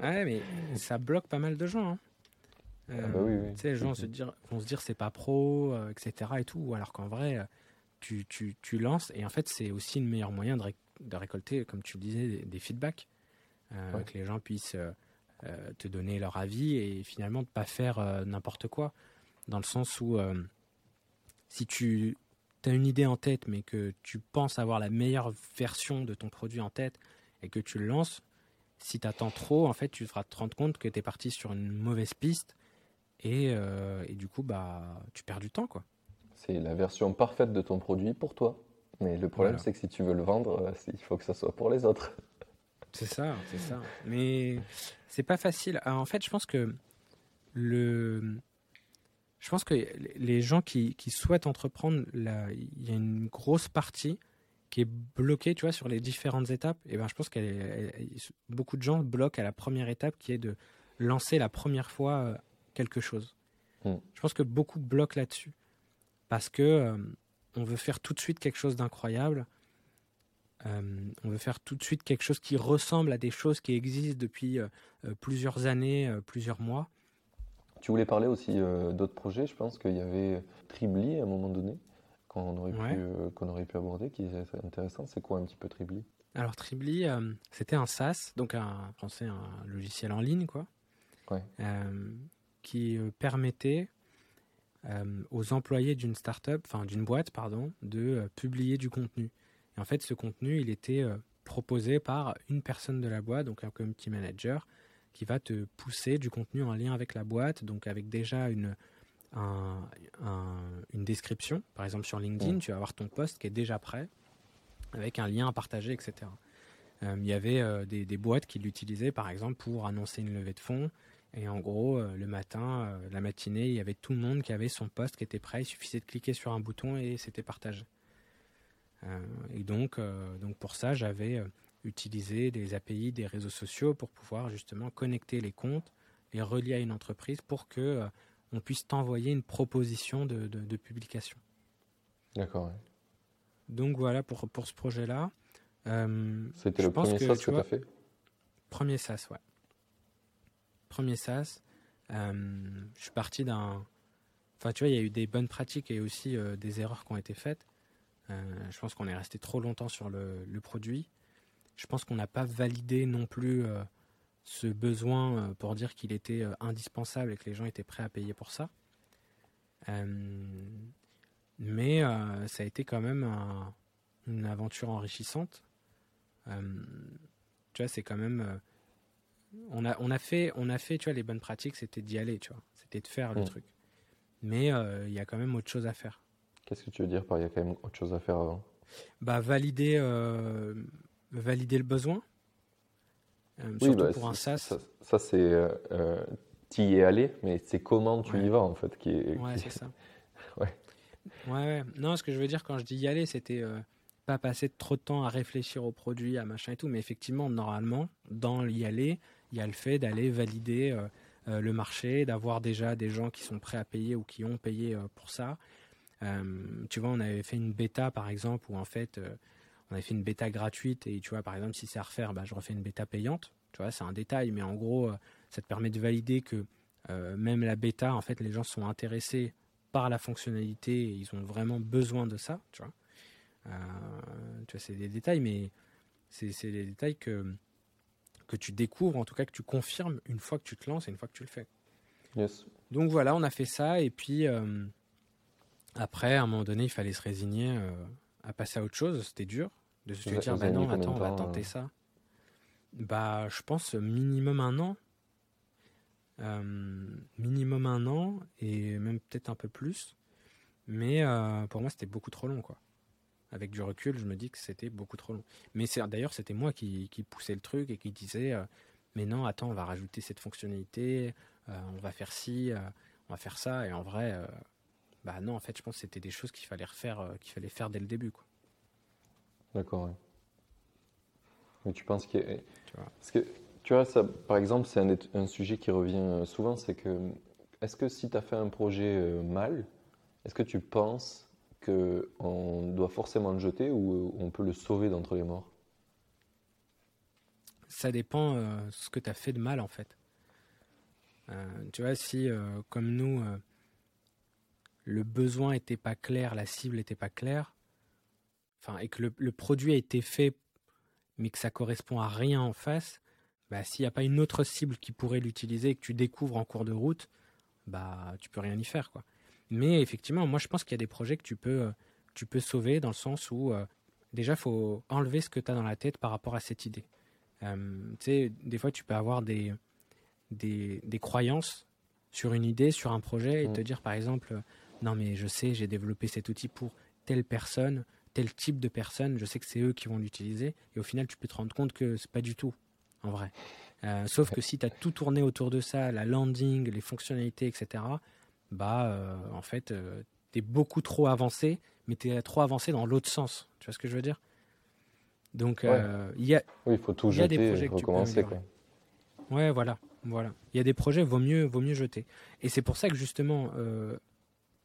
Ouais, mais ça bloque pas mal de gens. Hein. Ah bah oui, Tu sais, les gens vont se dire, vont se dire c'est pas pro, euh, etc. et tout, alors qu'en vrai, euh, tu, tu, tu, lances et en fait, c'est aussi le meilleur moyen de, de, récolter, comme tu le disais, des, feedbacks, euh, que les gens puissent te donner leur avis et finalement de pas faire n'importe quoi, dans le sens où si tu as une idée en tête, mais que tu penses avoir la meilleure version de ton produit en tête et que tu le lances, si tu attends trop, en fait, tu vas te rendre compte que tu es parti sur une mauvaise piste euh, et, du coup, bah, tu perds du temps. quoi. C'est la version parfaite de ton produit pour toi. Mais le problème, c'est que si tu veux le vendre, euh, il faut que ça soit pour les autres. [laughs] C'est ça, c'est ça. Mais c'est pas facile. en fait, je pense que le, je pense que les gens qui, qui souhaitent entreprendre, il y a une grosse partie qui est bloquée, tu vois, sur les différentes étapes. Et ben, je pense que beaucoup de gens bloquent à la première étape, qui est de lancer la première fois euh, quelque chose. Hmm. Je pense que beaucoup bloquent là-dessus parce que euh, on veut faire tout de suite quelque chose d'incroyable. Euh, on veut faire tout de suite quelque chose qui ressemble à des choses qui existent depuis euh, plusieurs années, plusieurs mois. Tu voulais parler aussi d'autres projets. Je pense qu'il y avait Tribly à un moment donné qu'on aurait, pu, qu'on aurait pu aborder, qui est intéressant. C'est quoi un petit peu Tribly Alors Tribly, c'était un SaaS, donc un français, un logiciel en ligne, quoi. Ouais qui euh, permettait euh, aux employés d'une startup, enfin d'une boîte, pardon, de euh, publier du contenu. Et en fait, ce contenu, il était proposé par une personne de la boîte, donc un community manager, qui va te pousser du contenu en lien avec la boîte, donc avec déjà une, une description. Par exemple, sur LinkedIn, tu vas avoir ton post qui est déjà prêt, avec un lien à partager, etc. il y avait des, des, boîtes qui l'utilisaient, par exemple, pour annoncer une levée de fonds, et en gros, euh, le matin, euh, la matinée, il y avait tout le monde qui avait son poste qui était prêt. Il suffisait de cliquer sur un bouton et c'était partagé. Euh, et donc, donc pour ça, j'avais utilisé des API des réseaux sociaux pour pouvoir justement connecter les comptes, les relier à une entreprise pour que on puisse t'envoyer une proposition de, de, publication. D'accord. Donc voilà pour, pour ce projet-là. C'était le premier SaaS que tu as fait? Premier SaaS, ouais premier SaaS, euh, je suis parti d'un. Enfin, tu vois, il y a eu des bonnes pratiques et aussi euh, des erreurs qui ont été faites. Euh, je pense qu'on est resté trop longtemps sur le, produit. Je pense qu'on n'a pas validé non plus ce besoin pour dire qu'il était indispensable et que les gens étaient prêts à payer pour ça. mais ça a été quand même une aventure enrichissante. tu vois, c'est quand même on a, on a fait, on a fait, tu vois, les bonnes pratiques, c'était d'y aller, tu vois, c'était de faire le mm. truc. Mais euh, il y a quand même autre chose à faire. Qu'est-ce que tu veux dire par il y a quand même autre chose à faire avant? Bah valider, euh, valider le besoin. Euh, surtout bah, pour un SaaS. Ça, c'est tu y es allé, mais c'est comment tu y vas en fait qui est. Ouais, c'est ça. [laughs] ouais. ouais. Ouais, Non, ce que je veux dire quand je dis y aller, c'était pas passer trop de temps à réfléchir au produit, à machin et tout, mais effectivement, normalement, dans y aller, il y a le fait d'aller valider euh, euh, le marché, d'avoir déjà des gens qui sont prêts à payer ou qui ont payé euh, pour ça. tu vois, on avait fait une bêta par exemple où en fait, on avait fait une bêta gratuite et tu vois, par exemple, si c'est à refaire, bah, je refais une bêta payante. Tu vois, c'est un détail, mais en gros, ça te permet de valider que même la bêta, en fait, les gens sont intéressés par la fonctionnalité et ils ont vraiment besoin de ça, tu vois. tu vois, c'est des détails, mais c'est des détails que que tu découvres, en tout cas que tu confirmes une fois que tu te lances et une fois que tu le fais. Donc voilà, on a fait ça et puis euh, après, à un moment donné, il fallait se résigner euh, à passer à autre chose. C'était dur de se dire, bah non, attends, on va tenter euh ça. Bah, je pense minimum un an. Minimum un an et même peut-être un peu plus. Mais pour moi, c'était beaucoup trop long, quoi. Avec du recul, je me dis que c'était beaucoup trop long. Mais d'ailleurs, c'était moi qui, qui, poussais le truc et qui disais euh, Mais non, attends, on va rajouter cette fonctionnalité, on va faire ci, on va faire ça. Et en vrai, bah non, en fait, je pense que c'était des choses qu'il fallait refaire, qu'il fallait faire dès le début. D'accord, Mais tu penses qu'il Parce que tu vois, ça, par exemple, c'est un, sujet qui revient euh, souvent, c'est que est-ce que si tu as fait un projet euh, mal, est-ce que tu penses qu'on doit forcément le jeter ou on peut le sauver d'entre les morts? Ça dépend euh, ce que tu as fait de mal en fait. tu vois, si comme nous, le besoin n'était pas clair, la cible n'était pas claire, et que le, produit a été fait mais que ça correspond à rien en face, bah, s'il n'y a pas une autre cible qui pourrait l'utiliser que tu découvres en cours de route, bah tu peux rien y faire quoi. Mais effectivement, moi je pense qu'il y a des projets que tu peux, euh, tu peux sauver dans le sens où euh, déjà il faut enlever ce que tu as dans la tête par rapport à cette idée. Euh, tu sais, des fois tu peux avoir des, des, des, croyances sur une idée, sur un projet et mm. te dire par exemple, non mais je sais, j'ai développé cet outil pour telle personne, tel type de personne, je sais que c'est eux qui vont l'utiliser et au final tu peux te rendre compte que c'est pas du tout en vrai. Euh, sauf que si tu as tout tourné autour de ça, la landing, les fonctionnalités, etc., bah, euh, en fait, euh, tu es beaucoup trop avancé, mais tu es trop avancé dans l'autre sens. Tu vois ce que je veux dire? Donc, il y a. Oui, il faut tout jeter et recommencer. Quoi. Ouais, voilà. voilà. Il y a des projets, vaut mieux, vaut mieux jeter. Et c'est pour ça que justement,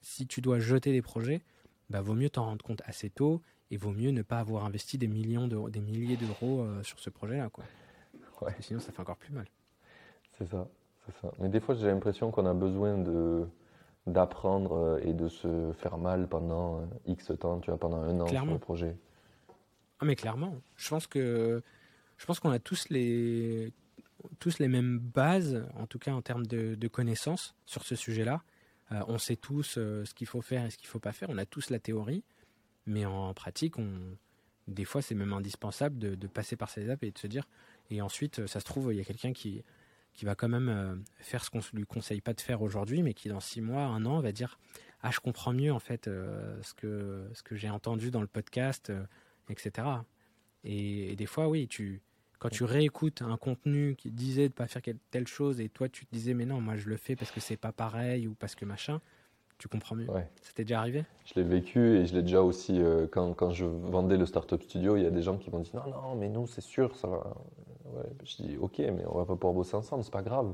si tu dois jeter des projets, bah, vaut mieux t'en rendre compte assez tôt et vaut mieux ne pas avoir investi des millions d'euros, des milliers d'euros sur ce projet-là. Quoi. Sinon, ça fait encore plus mal. C'est ça, c'est ça. Mais des fois, j'ai l'impression qu'on a besoin de d'apprendre euh, et de se faire mal pendant euh, X temps, tu vois, pendant un an sur le projet. Ah mais clairement, je pense que je pense qu'on a tous les tous les mêmes bases, en tout cas en termes de, connaissances sur ce sujet-là. Euh, on sait tous ce qu'il faut faire et ce qu'il ne faut pas faire. On a tous la théorie, mais en pratique, on, des fois, c'est même indispensable de, de, passer par ces étapes et de se dire et ensuite, ça se trouve, il y a quelqu'un qui, qui va quand même euh, faire ce qu'on ne lui conseille pas de faire aujourd'hui, mais qui dans six mois, un an, va dire Ah, je comprends mieux en fait euh, ce que, ce que j'ai entendu dans le podcast, euh, etc. Et, des fois, oui, tu, quand tu réécoutes un contenu qui disait de ne pas faire telle chose et toi tu te disais mais non, moi je le fais parce que c'est pas pareil ou parce que machin, tu comprends mieux. Ouais. Ça t'est déjà arrivé? Je l'ai vécu et je l'ai déjà aussi quand, quand, je vendais le Startup Studio, il y a des gens qui m'ont dit non, non, mais nous c'est sûr, ça va, je dis ok, mais on va pas pouvoir bosser ensemble, c'est pas grave.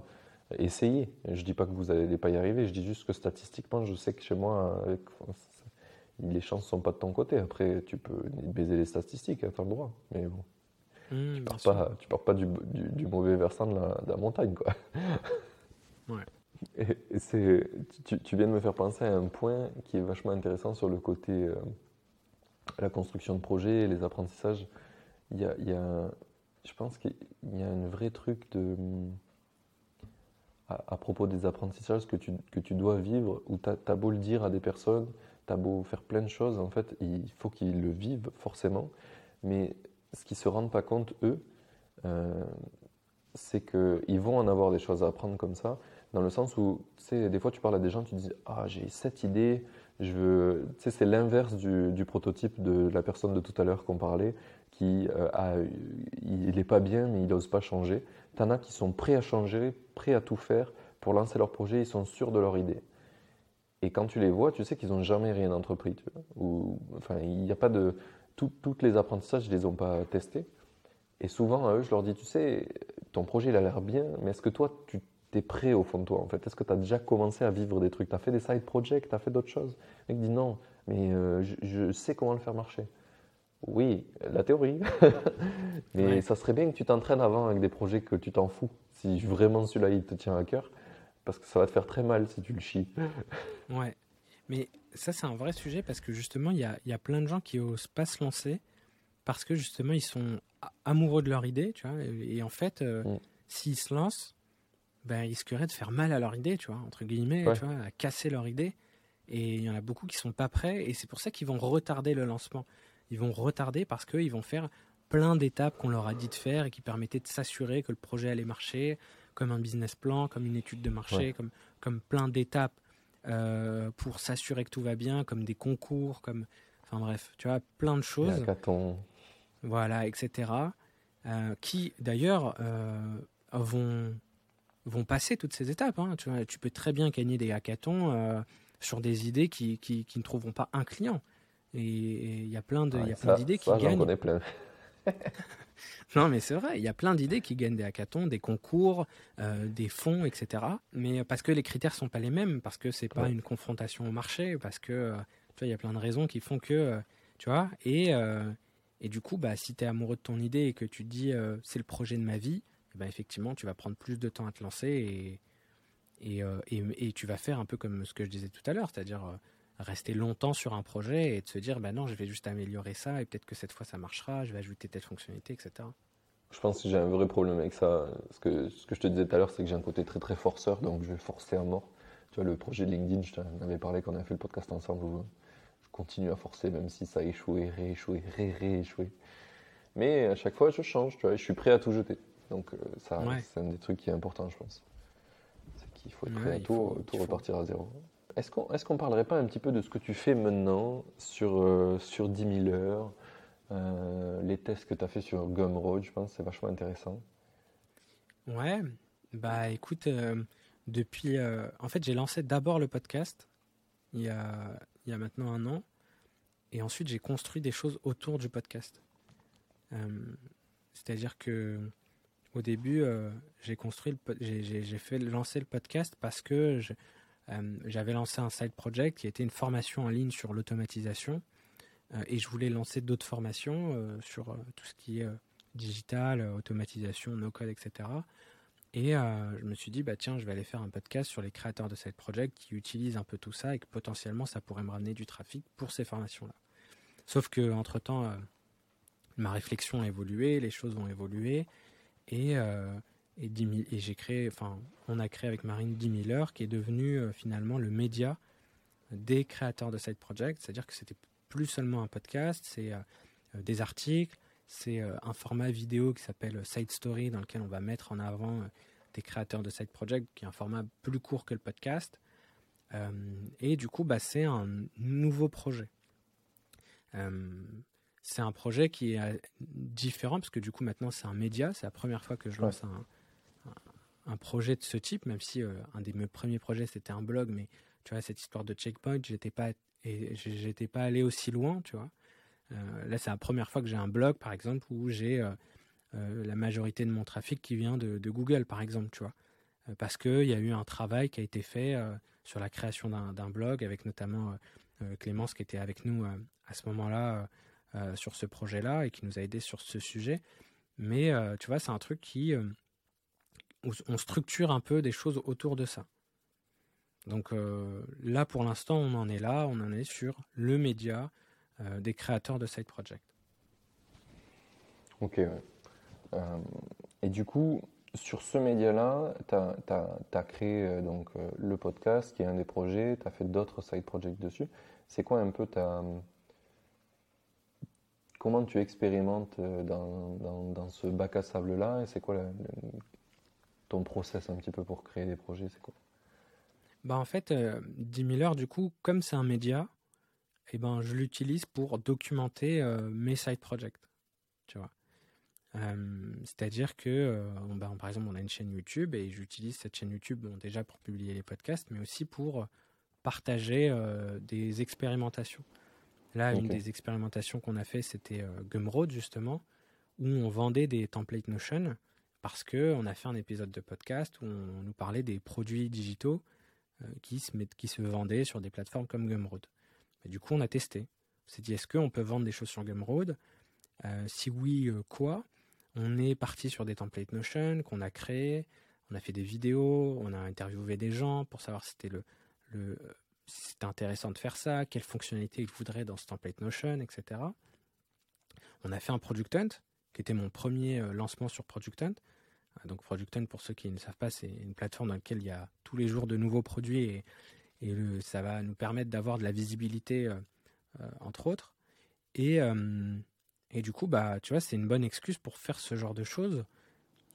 Essayez. Je dis pas que vous n'allez pas y arriver, je dis juste que statistiquement, je sais que chez moi, les chances sont pas de ton côté. Après, tu peux baiser les statistiques, tu as le droit. Mais bon, mmh, tu pars pas, tu pars pas du, mauvais versant de la, montagne, quoi. Ouais. Et, c'est, tu, viens de me faire penser à un point qui est vachement intéressant sur le côté euh, la construction de projets, les apprentissages. Il y a, il y a je pense qu'il y a un vrai truc de, à, propos des apprentissages que tu, que tu dois vivre, où tu as, beau le dire à des personnes, tu as beau faire plein de choses, en fait, il faut qu'ils le vivent forcément. Mais ce qu'ils ne se rendent pas compte, eux, euh, c'est qu'ils vont en avoir des choses à apprendre comme ça, dans le sens où, tu sais, des fois tu parles à des gens, tu dis Ah, j'ai cette idée, je veux. Tu sais, c'est l'inverse du, du, prototype de la personne de tout à l'heure qu'on parlait, qui euh, il n'est pas bien, mais il n'ose pas changer. Tu en as qui sont prêts à changer, prêts à tout faire pour lancer leur projet, ils sont sûrs de leur idée. Et quand tu les vois, tu sais qu'ils n'ont jamais rien entrepris. Ou, enfin, il n'y a pas de. toutes les apprentissages, ils ne les ont pas testés. Et souvent, à eux, je leur dis, tu sais, ton projet, il a l'air bien, mais est-ce que toi, tu es prêt au fond de toi, en fait? Est-ce que tu as déjà commencé à vivre des trucs? Tu as fait des side projects, tu as fait d'autres choses? Le mec dit non, mais euh, je, sais comment le faire marcher. Oui, la théorie. [laughs] Mais ça serait bien que tu t'entraînes avant avec des projets que tu t'en fous. Si vraiment celui-là, il te tient à cœur. Parce que ça va te faire très mal si tu le chies. [laughs] Ouais. Mais ça, c'est un vrai sujet parce que justement, il y a, y a, plein de gens qui osent pas se lancer parce que justement, ils sont amoureux de leur idée, tu vois. Et, en fait, euh, mm. s'ils se lancent, ben, ils risqueraient de faire mal à leur idée, tu vois, entre guillemets, tu vois, à casser leur idée. Et il y en a beaucoup qui sont pas prêts et c'est pour ça qu'ils vont retarder le lancement ils vont retarder parce qu'ils vont faire plein d'étapes qu'on leur a dit de faire et qui permettaient de s'assurer que le projet allait marcher, comme un business plan, comme une étude de marché, comme, comme plein d'étapes euh, pour s'assurer que tout va bien, comme des concours, comme. Enfin bref, tu vois, plein de choses. Voilà, etc. Euh, qui d'ailleurs euh, vont, vont passer toutes ces étapes. Hein. Tu, vois, tu peux très bien gagner des hackathons sur des idées qui, qui, qui, ne trouveront pas un client. Et il y a plein d'idées qui gagnent. [laughs] non, mais c'est vrai, il y a plein d'idées qui gagnent des hackathons, des concours, euh, des fonds, etc. Mais parce que les critères sont pas les mêmes, parce que c'est pas une confrontation au marché, parce que euh, tu vois, il y a plein de raisons qui font que, euh, tu vois, et, et du coup, bah, si tu es amoureux de ton idée et que tu te dis c'est le projet de ma vie, bah, effectivement, tu vas prendre plus de temps à te lancer et, et, et, et, tu vas faire un peu comme ce que je disais tout à l'heure, c'est-à-dire rester longtemps sur un projet et de se dire bah non je vais juste améliorer ça et peut-être que cette fois ça marchera je vais ajouter telle fonctionnalité etc je pense que j'ai un vrai problème avec ça. Ce que, ce que je te disais tout à l'heure c'est que j'ai un côté très très forceur donc je vais forcer à mort. Tu vois le projet de LinkedIn je t'en avais parlé quand on a fait le podcast ensemble où je continue à forcer même si ça a échoué rééchoué ré rééchoué. Mais à chaque fois je change tu vois je suis prêt à tout jeter. Donc euh, ça c'est un des trucs qui est important je pense. C'est qu'il faut être prêt à tout, tout repartir à zéro est-ce qu'on parlerait pas un petit peu de ce que tu fais maintenant sur, euh, sur 10 000 heures euh, Les tests que tu as fait sur Gumroad, je pense, c'est vachement intéressant. Ouais, bah écoute, euh, depuis. en fait, j'ai lancé d'abord le podcast il y, a, maintenant un an. Et ensuite, j'ai construit des choses autour du podcast. C'est-à-dire que au début, j'ai construit, j'ai fait lancer le podcast parce que j'avais lancé un side project qui était une formation en ligne sur l'automatisation euh, et je voulais lancer d'autres formations euh, sur tout ce qui est digital, automatisation, no-code, etc. Et je me suis dit, bah tiens, je vais aller faire un podcast sur les créateurs de side project qui utilisent un peu tout ça et que potentiellement ça pourrait me ramener du trafic pour ces formations-là. Sauf que entre temps, ma réflexion a évolué, les choses ont évolué et et, et j'ai créé, enfin, on a créé avec Marine 10 000 heures, qui est devenu euh, finalement le média des créateurs de Side Project. C'est-à-dire que c'était plus seulement un podcast, c'est euh, euh, des articles, c'est un format vidéo qui s'appelle Side Story, dans lequel on va mettre en avant des créateurs de Side Project, qui est un format plus court que le podcast. et du coup, bah, c'est un nouveau projet. c'est un projet qui est différent parce que du coup maintenant c'est un média, c'est la première fois que je lance un, un projet de ce type, même si euh, un des mes premiers projets c'était un blog, mais tu vois, cette histoire de checkpoint, j'étais pas, et j'étais pas allé aussi loin, tu vois. Euh, là, c'est la première fois que j'ai un blog, par exemple, où j'ai euh, la majorité de mon trafic qui vient de, Google, par exemple, tu vois. parce qu'il y a eu un travail qui a été fait sur la création d'un blog, avec notamment Clémence qui était avec nous à ce moment-là sur ce projet-là et qui nous a aidé sur ce sujet. Mais tu vois, c'est un truc qui on structure un peu des choses autour de ça. Donc euh, là, pour l'instant, on en est là, on en est sur le média euh, des créateurs de Side Project. Ok, euh, et du coup, sur ce média-là, tu as, créé donc, le podcast, qui est un des projets, tu as fait d'autres side projects dessus. C'est quoi un peu ta... Comment tu expérimentes dans, ce bac à sable-là et c'est quoi ton process un petit peu pour créer des projets, c'est quoi? Bah En fait, 10 euh, 000 heures, du coup, comme c'est un média, et eh ben, je l'utilise pour documenter euh, mes side projects. Tu vois. Euh, c'est-à-dire que, ben, par exemple, on a une chaîne YouTube et j'utilise cette chaîne YouTube bon, déjà pour publier les podcasts, mais aussi pour partager des expérimentations. Là, une des expérimentations qu'on a fait, c'était Gumroad, justement, où on vendait des templates Notion parce qu'on a fait un épisode de podcast où on nous parlait des produits digitaux euh, qui, se vendaient sur des plateformes comme Gumroad. du coup, on a testé. On s'est dit, est-ce qu'on peut vendre des choses sur Gumroad? Euh, Si oui, euh, quoi? On est parti sur des templates Notion qu'on a créés. On a fait des vidéos, on a interviewé des gens pour savoir si c'était intéressant de faire ça, quelles fonctionnalités ils voudraient dans ce template Notion, etc. On a fait un Product Hunt, qui était mon premier lancement sur Product Hunt. Euh, donc Product pour ceux qui ne savent pas, c'est une plateforme dans laquelle il y a tous les jours de nouveaux produits et, ça va nous permettre d'avoir de la visibilité, euh, euh, entre autres. Et, du coup, bah, tu vois, c'est une bonne excuse pour faire ce genre de choses.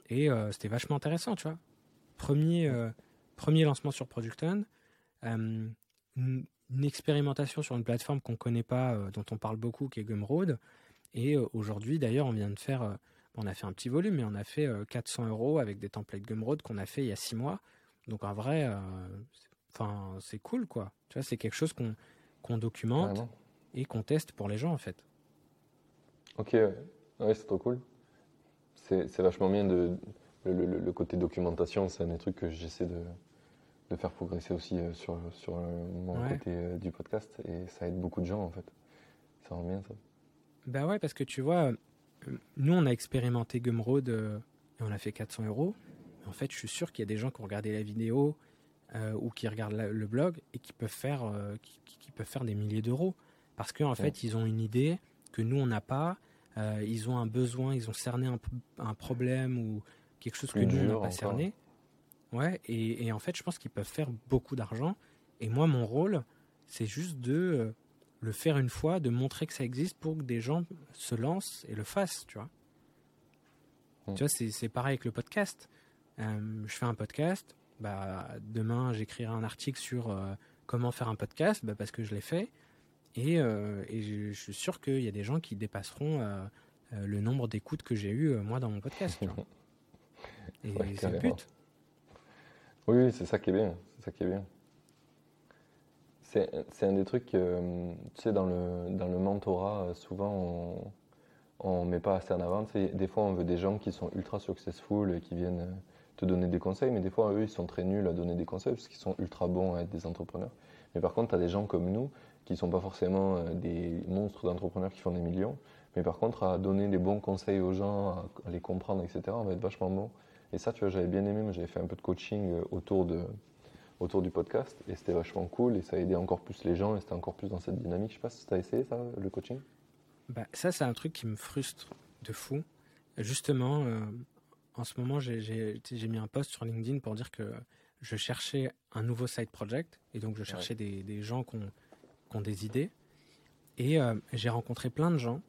Et c'était vachement intéressant, tu vois. Premier, premier lancement sur Producton, une, une, expérimentation sur une plateforme qu'on ne connaît pas, dont on parle beaucoup, qui est Gumroad. Et aujourd'hui, d'ailleurs, on vient de faire on a fait un petit volume, mais on a fait 400 euh, euros avec des templates Gumroad qu'on a fait il y a six mois. Donc en vrai, euh, enfin c'est cool quoi. Tu vois, c'est quelque chose qu'on documente et qu'on teste pour les gens en fait. Ok, ouais, c'est trop cool. C'est vachement bien de le, côté documentation, c'est un des trucs que j'essaie de, de, faire progresser aussi euh, sur, sur mon côté du podcast et ça aide beaucoup de gens en fait. Ça rend bien ça. Bah ouais, parce que tu vois, nous, on a expérimenté Gumroad euh, et on a fait 400 euros. En fait, je suis sûr qu'il y a des gens qui ont regardé la vidéo euh, ou qui regardent le blog et qui peuvent faire, euh, qui, peuvent faire des milliers d'euros. Parce qu'en en fait, ils ont une idée que nous, on n'a pas. ils ont un besoin, ils ont cerné un, problème ou quelque chose que nous, on n'a pas cerné. Ouais, et, et, en fait, je pense qu'ils peuvent faire beaucoup d'argent. Et moi, mon rôle, c'est juste de le faire une fois, de montrer que ça existe pour que des gens se lancent et le fassent, tu vois. Mm. Tu vois, c'est pareil avec le podcast. Euh, je fais un podcast, bah, demain j'écrirai un article sur euh, comment faire un podcast, bah, parce que je l'ai fait. Et, euh, et, je, suis sûr qu'il y a des gens qui dépasseront le nombre d'écoutes que j'ai eu moi dans mon podcast. Tu vois. [laughs] Et c'est le but. Oui, c'est ça qui est bien. C'est ça qui est bien. C'est un des trucs, euh, tu sais, dans le, dans le mentorat, euh, souvent on ne met pas assez en avant. des fois, on veut des gens qui sont ultra successful et qui viennent euh, te donner des conseils, mais des fois, eux, ils sont très nuls à donner des conseils parce qu'ils sont ultra bons à être des entrepreneurs. Mais par contre, tu as des gens comme nous qui ne sont pas forcément des monstres d'entrepreneurs qui font des millions, mais par contre, à donner des bons conseils aux gens, à, les comprendre, etc., on va être vachement bon. Et ça, tu vois, j'avais bien aimé, j'avais fait un peu de coaching autour de autour du podcast et c'était vachement cool et ça a aidé encore plus les gens et c'était encore plus dans cette dynamique. Je sais pas si tu as essayé ça, le coaching bah, Ça, c'est un truc qui me frustre de fou. Justement, euh, en ce moment, j'ai mis un post sur LinkedIn pour dire que je cherchais un nouveau side project et donc je cherchais des, des, gens qui ont, des idées. Et euh, j'ai rencontré plein de gens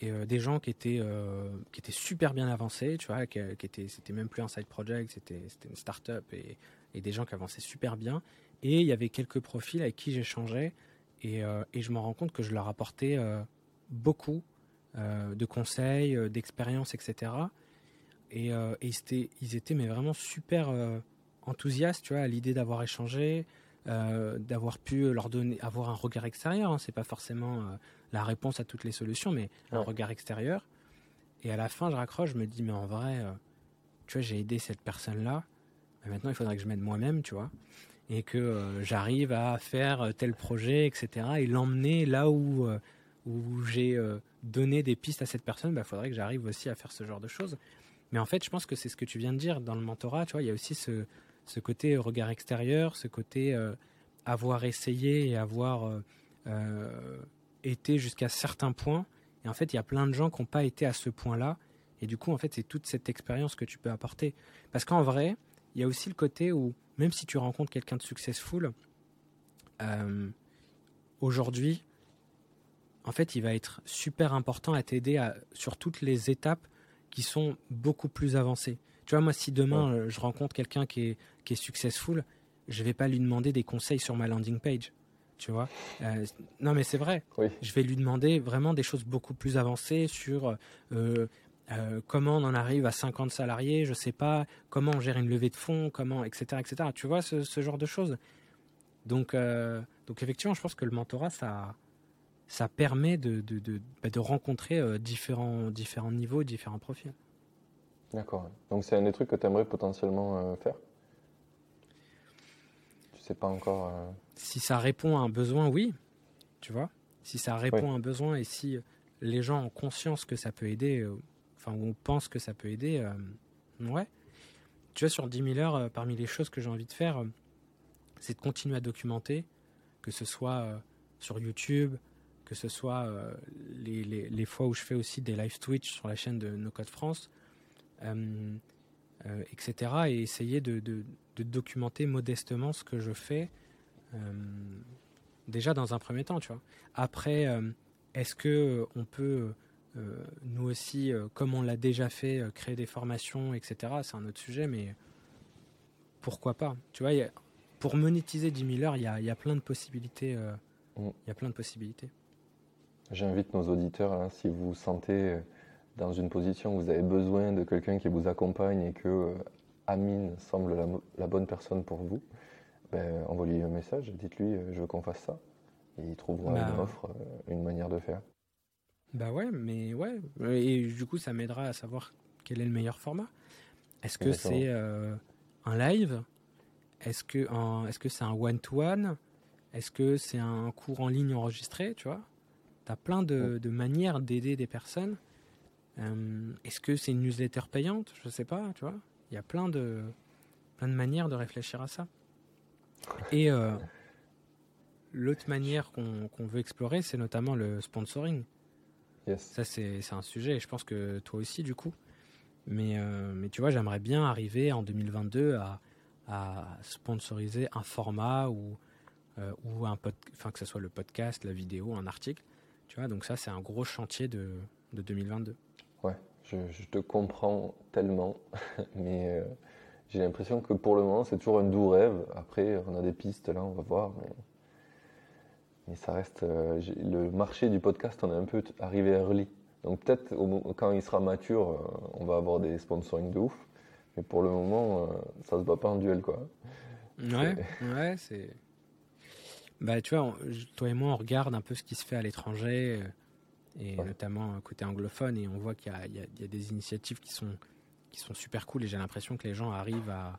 et euh, des gens qui étaient qui étaient super bien avancés, tu vois, qui, qui étaient c'était même plus un side project, c'était c'était une start-up et et des gens qui avançaient super bien. Et il y avait quelques profils avec qui j'échangeais et, euh, et, je me rends compte que je leur apportais euh, beaucoup euh, de conseils, d'expériences, etc. Et, et ils, étaient, ils, étaient, mais vraiment super enthousiastes, tu vois, à l'idée d'avoir échangé, d'avoir pu leur donner, avoir un regard extérieur. Hein. C'est pas forcément la réponse à toutes les solutions, mais un regard extérieur. Et à la fin, je raccroche, je me dis, mais en vrai, tu vois, j'ai aidé cette personne-là maintenant, il faudrait que je m'aide moi-même, tu vois, et que euh, j'arrive à faire euh, tel projet, etc., et l'emmener là où, euh, où j'ai donné des pistes à cette personne, il bah, faudrait que j'arrive aussi à faire ce genre de choses. Mais en fait, je pense que c'est ce que tu viens de dire dans le mentorat, tu vois, il y a aussi ce, ce côté regard extérieur, ce côté avoir essayé et avoir été jusqu'à certains points. Et en fait, il y a plein de gens qui n'ont pas été à ce point-là. Et du coup, en fait, c'est toute cette expérience que tu peux apporter. Parce qu'en vrai, il y a aussi le côté où, même si tu rencontres quelqu'un de successful, euh, aujourd'hui, en fait, il va être super important à t'aider sur toutes les étapes qui sont beaucoup plus avancées. Tu vois, moi, si demain euh, je rencontre quelqu'un qui est, qui est successful, je vais pas lui demander des conseils sur ma landing page. Tu vois euh, Non, mais c'est vrai. Je vais lui demander vraiment des choses beaucoup plus avancées sur euh, comment on en arrive à 50 salariés, je sais pas, comment on gère une levée de fonds, comment, etc., etc. Tu vois ce, genre de choses. Donc, euh, donc effectivement, je pense que le mentorat, ça, ça permet de, de, de, bah, rencontrer euh, différents, différents niveaux, différents profils. D'accord. Donc c'est un des trucs que tu aimerais potentiellement faire? Tu sais pas encore. Si ça répond à un besoin, oui. Tu vois? Si ça répond à un besoin et si les gens ont conscience que ça peut aider, enfin on pense que ça peut aider, euh, ouais. Tu vois, sur 10 000 heures, euh, parmi les choses que j'ai envie de faire, euh, c'est de continuer à documenter, que ce soit sur YouTube, que ce soit les, fois où je fais aussi des live Twitch sur la chaîne de No Code France, etc. Et essayer de, de, de, documenter modestement ce que je fais, déjà dans un premier temps, tu vois. Après, est-ce que on peut nous aussi, comme on l'a déjà fait, créer des formations, etc., c'est un autre sujet, mais pourquoi pas? Tu vois, pour monétiser 10 000 heures, il y a, plein de possibilités. Mm. Il y a plein de possibilités. J'invite nos auditeurs, hein, si vous vous sentez dans une position où vous avez besoin de quelqu'un qui vous accompagne et que Amine semble la, bonne personne pour vous, ben, envoyez-lui un message, dites-lui je veux qu'on fasse ça. Et il trouvera bah, une offre, une manière de faire. Bah ouais, mais ouais. Et du coup, ça m'aidera à savoir quel est le meilleur format. Est-ce que c'est euh, un live? Est-ce que est-ce que c'est un one-to-one? Est-ce que c'est un cours en ligne enregistré Tu vois? T'as plein de, de manières d'aider des personnes. Euh, est-ce que c'est une newsletter payante? Je sais pas, tu vois? Il y a plein de plein de manières de réfléchir à ça. Et euh, l'autre manière qu'on veut explorer, c'est notamment le sponsoring. Ça, c'est un sujet, et je pense que toi aussi, du coup. Mais, euh, mais tu vois, j'aimerais bien arriver en 2022 à, à sponsoriser un format ou, euh, ou un enfin, que ce soit le podcast, la vidéo, un article. Tu vois, donc ça, c'est un gros chantier de, de 2022. Ouais, je, je, te comprends tellement, [laughs] mais euh, j'ai l'impression que pour le moment, c'est toujours un doux rêve. Après, on a des pistes là, on va voir. Mais mais ça reste. Euh, le marché du podcast, on est un peu arrivé early. Donc peut-être quand il sera mature, euh, on va avoir des sponsoring de ouf. Mais pour le moment, euh, ça se bat pas en duel, quoi. Ouais, ouais, c'est. Bah, tu vois, toi et moi, on regarde un peu ce qui se fait à l'étranger, et notamment côté anglophone, et on voit qu'il y, y, a des initiatives qui sont, qui sont super cool, et j'ai l'impression que les gens arrivent à,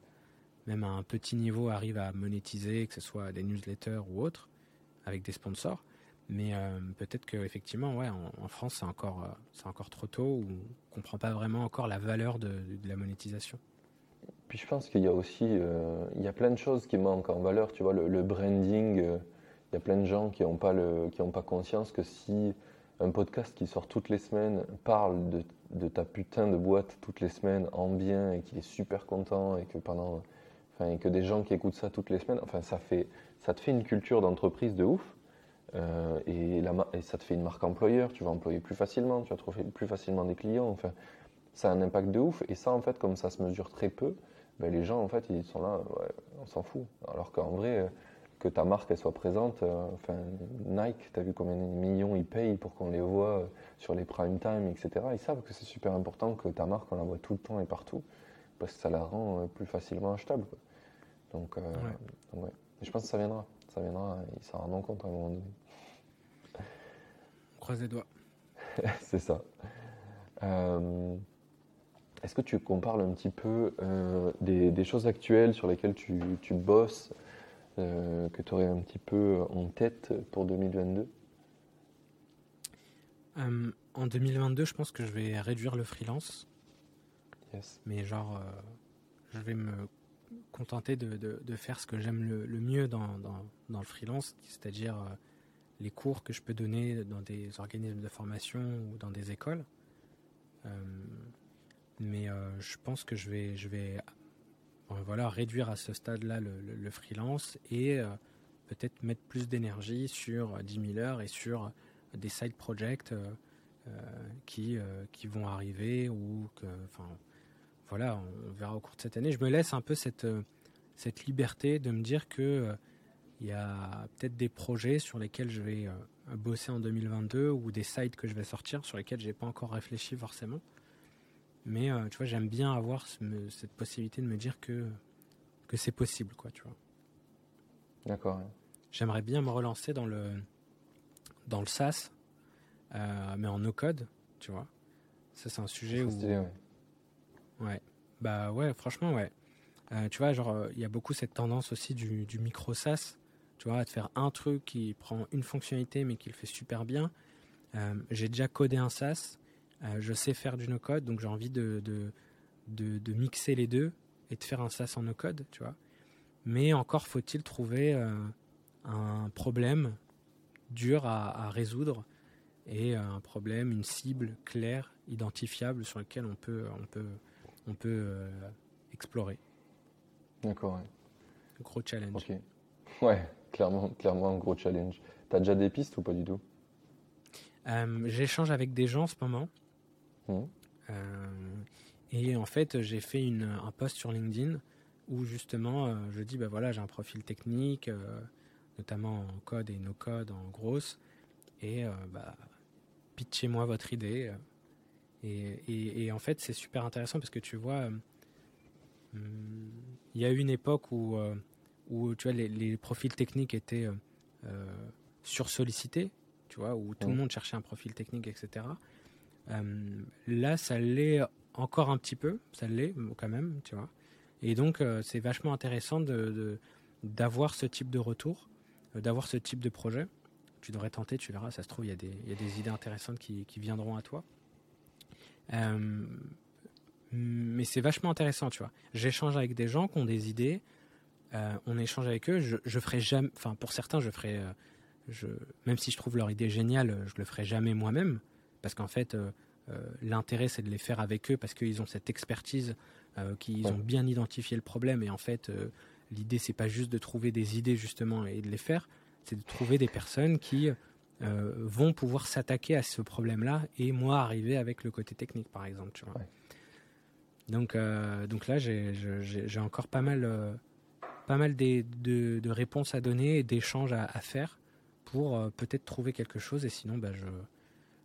même à un petit niveau, arrivent à monétiser, que ce soit des newsletters ou autres avec des sponsors. Mais euh, peut-être qu'effectivement, ouais, en, France, c'est encore, euh, encore trop tôt ou on comprend pas vraiment encore la valeur de, la monétisation. Puis je pense qu'il y a aussi, euh, il y a plein de choses qui manquent en valeur. Tu vois, le, branding, il y a plein de gens qui n'ont pas, pas conscience que si un podcast qui sort toutes les semaines parle de, de ta putain de boîte toutes les semaines en bien et qu'il est super content et que pendant Et que des gens qui écoutent ça toutes les semaines, enfin, ça, fait, ça te fait une culture d'entreprise de ouf. Euh, et, ça te fait une marque employeur, tu vas employer plus facilement, tu vas trouver plus facilement des clients. Enfin, ça a un impact de ouf. Et ça, en fait, comme ça se mesure très peu, ben, les gens, en fait, ils sont là, on s'en fout. Alors qu'en vrai, euh, que ta marque elle soit présente, euh, Nike, tu as vu combien de millions ils payent pour qu'on les voit sur les prime time, etc. Ils savent que c'est super important que ta marque, on la voit tout le temps et partout parce que ça la rend plus facilement achetable. Donc, euh, ouais. je pense que ça viendra. Ça viendra, il s'en rendront compte à un moment donné. Croise les doigts. [laughs] C'est ça. Euh, est-ce que tu compares un petit peu des, choses actuelles sur lesquelles tu, tu bosses, que tu aurais un petit peu en tête pour 2022 En 2022, je pense que je vais réduire le freelance. Mais genre, euh, je vais me contenter de, de, faire ce que j'aime le, mieux dans, dans, le freelance, c'est-à-dire euh, les cours que je peux donner dans des organismes de formation ou dans des écoles. Euh, mais je pense que je vais, je vais voilà, réduire à ce stade-là le, le, freelance et peut-être mettre plus d'énergie sur 10 000 heures et sur des side projects qui, qui vont arriver ou que, enfin, voilà, on verra au cours de cette année. Je me laisse un peu cette, euh, cette liberté de me dire que euh, il y a peut-être des projets sur lesquels je vais euh, bosser en 2022 ou des sites que je vais sortir sur lesquels j'ai pas encore réfléchi forcément. Mais tu vois, j'aime bien avoir cette possibilité de me dire que, que c'est possible, quoi, tu vois. D'accord. J'aimerais bien me relancer dans le, dans le SaaS, mais en no-code, tu vois. Ça, c'est un sujet où. Ouais. Bah ouais, franchement, ouais. Euh, tu vois, genre, il y a beaucoup cette tendance aussi du, micro SaaS, tu vois, à te faire un truc qui prend une fonctionnalité mais qui le fait super bien. Euh, j'ai déjà codé un SaaS, euh, je sais faire du no-code, donc j'ai envie de, de, de, de, mixer les deux et de faire un SaaS en no-code, tu vois. Mais encore faut-il trouver un problème dur à, à, résoudre et un problème, une cible claire, identifiable sur lequel on peut, on peut on peut euh, explorer. D'accord. Gros challenge. Ok. [laughs] Ouais, clairement, clairement un gros challenge. T'as déjà des pistes ou pas du tout? J'échange avec des gens en ce moment. Mmh. et en fait, j'ai fait une, un post sur LinkedIn où justement, je dis, bah voilà, j'ai un profil technique, notamment en code et no code en grosse, et bah, pitchez-moi votre idée. Et, et, en fait, c'est super intéressant parce que tu vois, il y a eu une époque où, où tu vois, les, profils techniques étaient sursollicités, tu vois, où tout le monde cherchait un profil technique, etc. là, ça l'est encore un petit peu, ça l'est quand même, tu vois. Et donc, c'est vachement intéressant de, d'avoir ce type de retour, d'avoir ce type de projet. Tu devrais tenter, tu verras, ça se trouve, il y, a des, y a des idées intéressantes qui, qui viendront à toi. Euh, mais c'est vachement intéressant, tu vois. J'échange avec des gens qui ont des idées, euh, on échange avec eux. Je, je ferai jamais, enfin pour certains, je ferai, euh, je, même si je trouve leur idée géniale, je le ferai jamais moi-même, parce qu'en fait, l'intérêt c'est de les faire avec eux, parce qu'ils ont cette expertise, qu'ils ont bien identifié le problème, et en fait, l'idée c'est pas juste de trouver des idées justement et de les faire, c'est de trouver des personnes qui euh, vont pouvoir s'attaquer à ce problème-là et moi arriver avec le côté technique, par exemple. Tu vois. Donc, euh, donc là, j'ai encore pas mal, euh, pas mal de, de, réponses à donner et d'échanges à, faire pour peut-être trouver quelque chose. Et sinon, bah, je,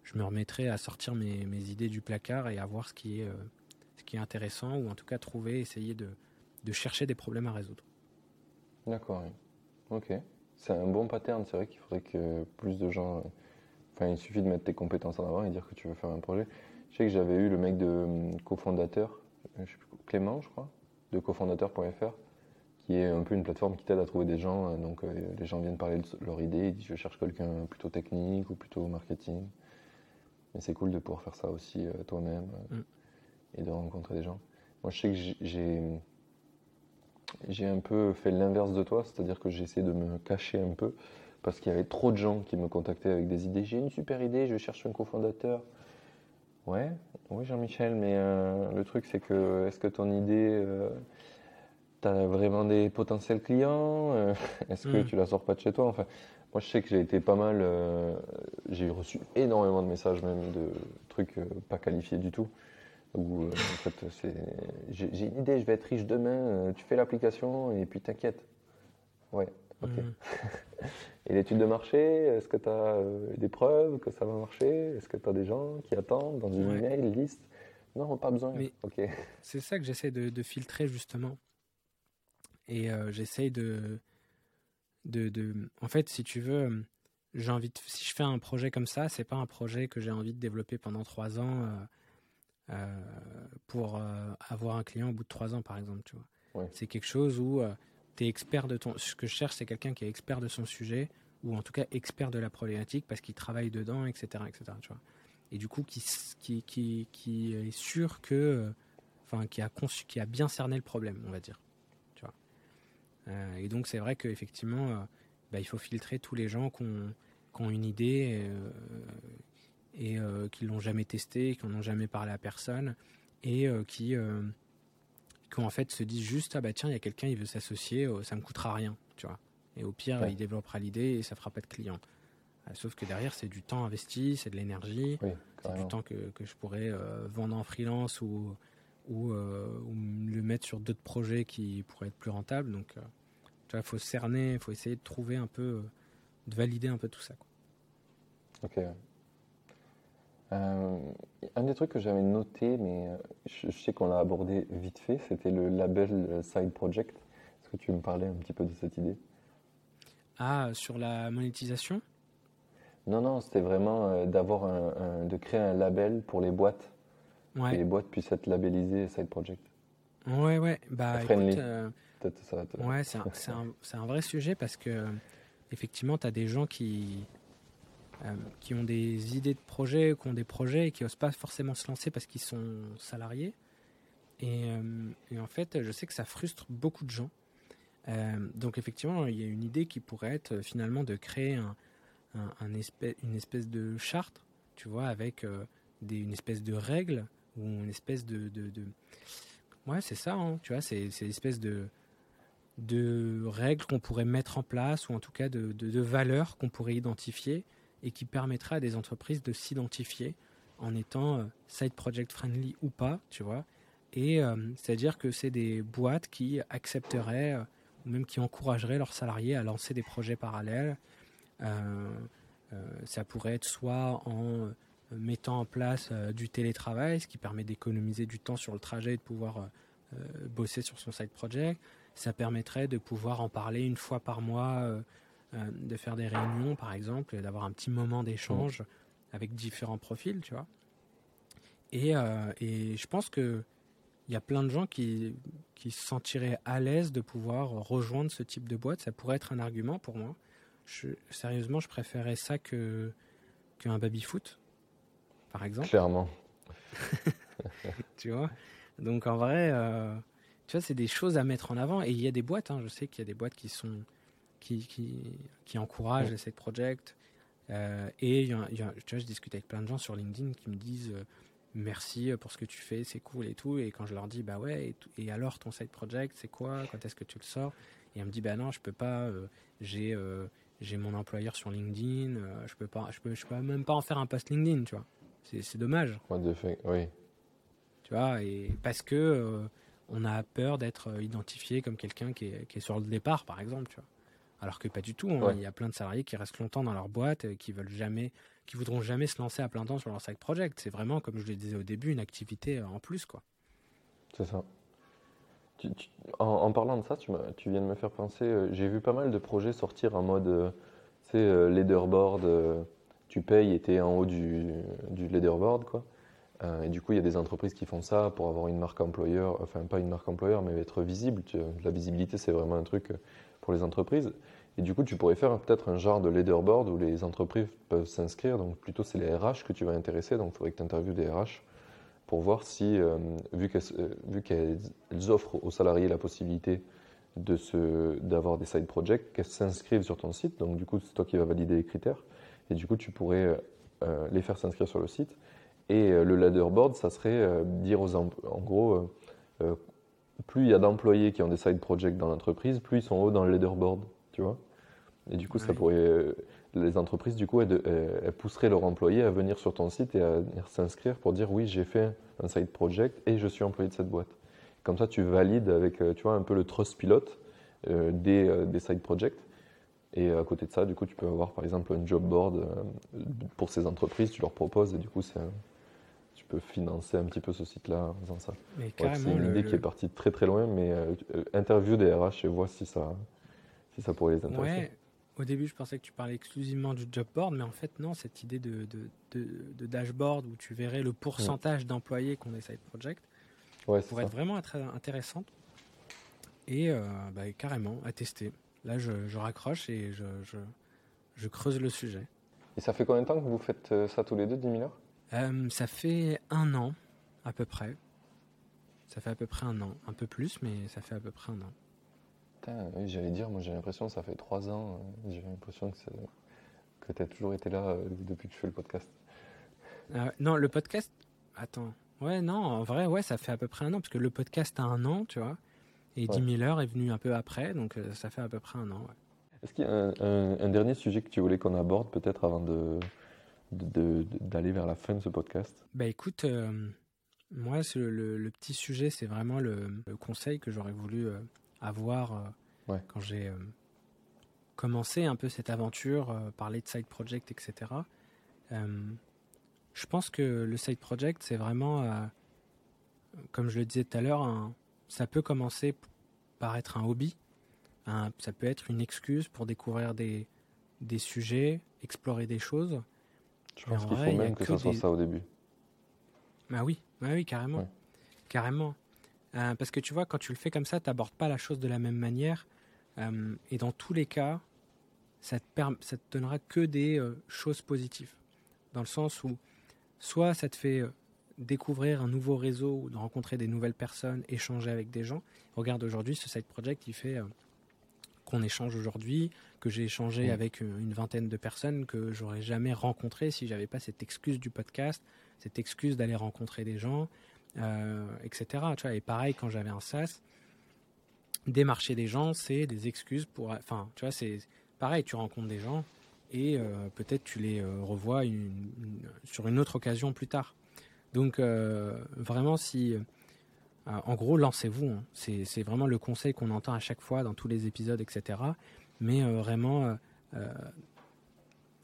je me remettrai à sortir mes, mes, idées du placard et à voir ce qui est, ce qui est intéressant ou en tout cas trouver, essayer de, de chercher des problèmes à résoudre. D'accord. Ok. C'est un bon pattern, c'est vrai qu'il faudrait que plus de gens. Enfin, il suffit de mettre tes compétences en avant et dire que tu veux faire un projet. Je sais que j'avais eu le mec de hum, cofondateur, euh, je sais plus, Clément, je crois, de cofondateur.fr, qui est un peu une plateforme qui t'aide à trouver des gens. Euh, donc, euh, les gens viennent parler de leur idée, ils disent je cherche quelqu'un plutôt technique ou plutôt marketing. Mais c'est cool de pouvoir faire ça aussi toi-même mm. et de rencontrer des gens. Moi, je sais que j'ai j'ai un peu fait l'inverse de toi, c'est-à-dire que j'ai essayé de me cacher un peu parce qu'il y avait trop de gens qui me contactaient avec des idées. J'ai une super idée, je cherche un cofondateur. Ouais, oui Jean-Michel, mais euh, le truc c'est que est-ce que ton idée, euh, tu as vraiment des potentiels clients euh, [laughs] Est-ce que hmm. tu la sors pas de chez toi? Enfin, moi je sais que j'ai été pas mal, j'ai reçu énormément de messages même de trucs pas qualifiés du tout. Ou euh, en fait, j'ai, une idée, je vais être riche demain, euh, tu fais l'application et puis t'inquiète. Ouais, ok. Mhm. [laughs] et l'étude de marché, est-ce que tu as euh, des preuves que ça va marcher? Est-ce que tu as des gens qui attendent dans une email, liste? Non, pas besoin. Mais ok. [laughs] C'est ça que j'essaie de, filtrer justement. Et j'essaie de, de, de, En fait, si tu veux, j'ai envie de, si je fais un projet comme ça, c'est pas un projet que j'ai envie de développer pendant trois ans euh, pour euh, avoir un client au bout de trois ans, par exemple. Tu vois. C'est quelque chose où euh, tu es expert de ton. Ce que je cherche, c'est quelqu'un qui est expert de son sujet, ou en tout cas expert de la problématique parce qu'il travaille dedans, etc. etc. Tu vois. Et du coup, qui, qui, qui, qui est sûr que. Enfin, qui a, conçu, qui a bien cerné le problème, on va dire. Tu vois. et donc, c'est vrai qu'effectivement, bah, il faut filtrer tous les gens qui ont, qui ont une idée, et euh, qui l'ont jamais testé, qui n'ont jamais parlé à personne et euh, qui, euh, qui en fait se disent juste ah bah tiens il y a quelqu'un il veut s'associer, ça me coûtera rien, tu vois. Et au pire il développera l'idée et ça fera pas de client. Sauf que derrière, c'est du temps investi, c'est de l'énergie, c'est du temps que, que je pourrais vendre en freelance ou, ou, ou, le mettre sur d'autres projets qui pourraient être plus rentables. Donc, tu vois, il faut cerner, il faut essayer de trouver un peu, de valider un peu tout ça. Quoi. Ok, euh, un des trucs que j'avais noté, mais euh, je, sais qu'on l'a abordé vite fait, c'était le label euh, Side Project. Est-ce que tu veux me parler un petit peu de cette idée? Ah, sur la monétisation? Non, non, c'était vraiment d'avoir un, de créer un label pour les boîtes. Ouais. Que les boîtes puissent être labellisées Side Project. Ouais, ouais. Bah, écoute, Ouais, c'est un, un, un, vrai sujet parce que effectivement, tu as des gens qui, euh, qui ont des idées de projets, qui ont des projets et qui n'osent pas forcément se lancer parce qu'ils sont salariés. Euh, et, en fait, je sais que ça frustre beaucoup de gens. Euh, donc effectivement, il y a une idée qui pourrait être finalement de créer une espèce de charte, tu vois, avec une espèce de règle ou une espèce de... Ouais, c'est ça, hein, tu vois, c'est une espèce de, de règles qu'on pourrait mettre en place ou en tout cas de, de, de valeurs qu'on pourrait identifier et qui permettrait à des entreprises de s'identifier en étant side project friendly ou pas, tu vois. Et c'est-à-dire que c'est des boîtes qui accepteraient ou même qui encourageraient leurs salariés à lancer des projets parallèles. ça pourrait être soit en mettant en place du télétravail, ce qui permet d'économiser du temps sur le trajet et de pouvoir bosser sur son side project. Ça permettrait de pouvoir en parler une fois par mois euh, de faire des réunions, par exemple, et d'avoir un petit moment d'échange avec différents profils, tu vois. Et, euh, et je pense que il y a plein de gens qui, qui se sentiraient à l'aise de pouvoir rejoindre ce type de boîte. Ça pourrait être un argument pour moi. Je, sérieusement, je préférais ça que qu'un baby-foot, par exemple. Clairement. [laughs] tu vois? Donc en vrai, euh, tu vois, c'est des choses à mettre en avant. Et il y a des boîtes, hein, je sais qu'il y a des boîtes qui sont qui, qui, qui encouragent cette project. Euh, et y a, tu vois, je discute avec plein de gens sur LinkedIn qui me disent euh, merci pour ce que tu fais, c'est cool et tout. Et quand je leur dis bah ouais, et, alors ton side project, c'est quoi? Quand est-ce que tu le sors? Et elle me dit bah non, je peux pas. Euh, j'ai j'ai mon employeur sur LinkedIn. je peux pas, je peux, je peux même pas en faire un post LinkedIn, tu vois. C'est dommage. oui. Tu vois, et parce que on a peur d'être identifié comme quelqu'un qui est, qui est sur le départ, par exemple, tu vois. Alors que pas du tout. Hein. Il y a plein de salariés qui restent longtemps dans leur boîte, et qui veulent jamais, qui voudront jamais se lancer à plein temps sur leur side project. C'est vraiment, comme je le disais au début, une activité euh, en plus, quoi. C'est ça. en, parlant de ça, tu, tu, viens de me faire penser. Euh, j'ai vu pas mal de projets sortir en mode, euh, tu sais, leaderboard. tu payes et es en haut du, du leaderboard, quoi. et du coup, il y a des entreprises qui font ça pour avoir une marque employeur, enfin pas une marque employeur, mais être visible. la visibilité, c'est vraiment un truc pour les entreprises. Et du coup, tu pourrais faire peut-être un genre de leaderboard où les entreprises peuvent s'inscrire. Donc, plutôt, c'est les RH que tu vas intéresser. Donc, il faudrait que tu interviewes des RH pour voir si, euh, vu qu'elles offrent aux salariés la possibilité d'avoir des side projects, qu'elles s'inscrivent sur ton site. Donc, du coup, c'est toi qui vas valider les critères. Et du coup, tu pourrais euh, les faire s'inscrire sur le site. Et euh, le leaderboard, ça serait dire aux en gros plus il y a d'employés qui ont des side projects dans l'entreprise, plus ils sont hauts dans le leaderboard, tu vois. Et du coup, ça pourrait, euh, les entreprises, du coup, elles, pousseraient leurs employés à venir sur ton site et à venir s'inscrire pour dire oui, j'ai fait un side project et je suis employé de cette boîte. Comme ça, tu valides avec, euh, tu vois, un peu le trust pilote euh, des, des, side projects. Et à côté de ça, du coup, tu peux avoir par exemple un job board pour ces entreprises, tu leur proposes et du coup, c'est peux financer un petit peu ce site-là en faisant ça. c'est une idée qui est partie très très loin, mais euh, interview des RH et vois si ça, si ça pourrait les intéresser. Ouais. Au début, je pensais que tu parlais exclusivement du job board, mais en fait, non, cette idée de, de, de, dashboard où tu verrais le pourcentage d'employés qu'on essaie de project ouais, pourrait être vraiment très intéressante. Et euh, bah, carrément, à tester. Là, je, je raccroche et je, je, je, creuse le sujet. Et ça fait combien de temps que vous faites euh, ça tous les deux, 10 000 heures? Euh, ça fait un an, à peu près. Ça fait à peu près un an. Un peu plus, mais ça fait à peu près un an. Putain, j'allais dire, moi j'ai l'impression que ça fait trois ans. Euh, j'ai l'impression que, que tu as toujours été là euh, depuis que je fais le podcast. non, le podcast. Attends. Ouais, non, en vrai, ouais, ça fait à peu près un an, parce que le podcast a un an, tu vois. Et 10 000 heures est venu un peu après, donc ça fait à peu près un an. Ouais. Est-ce qu'il y a un, dernier sujet que tu voulais qu'on aborde, peut-être avant de, d'aller vers la fin de ce podcast Bah écoute, euh, moi le, le, petit sujet, c'est vraiment le, conseil que j'aurais voulu euh, avoir euh, quand j'ai commencé un peu cette aventure, parler de side project, etc. je pense que le side project, c'est vraiment, comme je le disais tout à l'heure, ça peut commencer par être un hobby. ça peut être une excuse pour découvrir des, des sujets, explorer des choses. Je pense qu'il faut même que, ça soit ça au début. Bah oui, bah oui, carrément. Carrément. Euh, parce que tu vois, quand tu le fais comme ça, tu n'abordes pas la chose de la même manière. Euh, et dans tous les cas, ça te, ça te donnera que des euh, choses positives. Dans le sens où, soit ça te fait découvrir un nouveau réseau ou de rencontrer des nouvelles personnes, échanger avec des gens. Regarde aujourd'hui, ce side project, il fait qu'on échange aujourd'hui, que j'ai échangé avec euh, une vingtaine de personnes que j'aurais jamais rencontrées si j'avais pas cette excuse du podcast, cette excuse d'aller rencontrer des gens, euh, etc. Tu vois, et pareil quand j'avais un SaaS, démarcher des gens, c'est des excuses pour, enfin, tu vois, c'est pareil, tu rencontres des gens et peut-être tu les revois sur une autre occasion plus tard. Donc vraiment, si en gros, lancez-vous. Hein. C'est vraiment le conseil qu'on entend à chaque fois dans tous les épisodes, etc. Mais vraiment,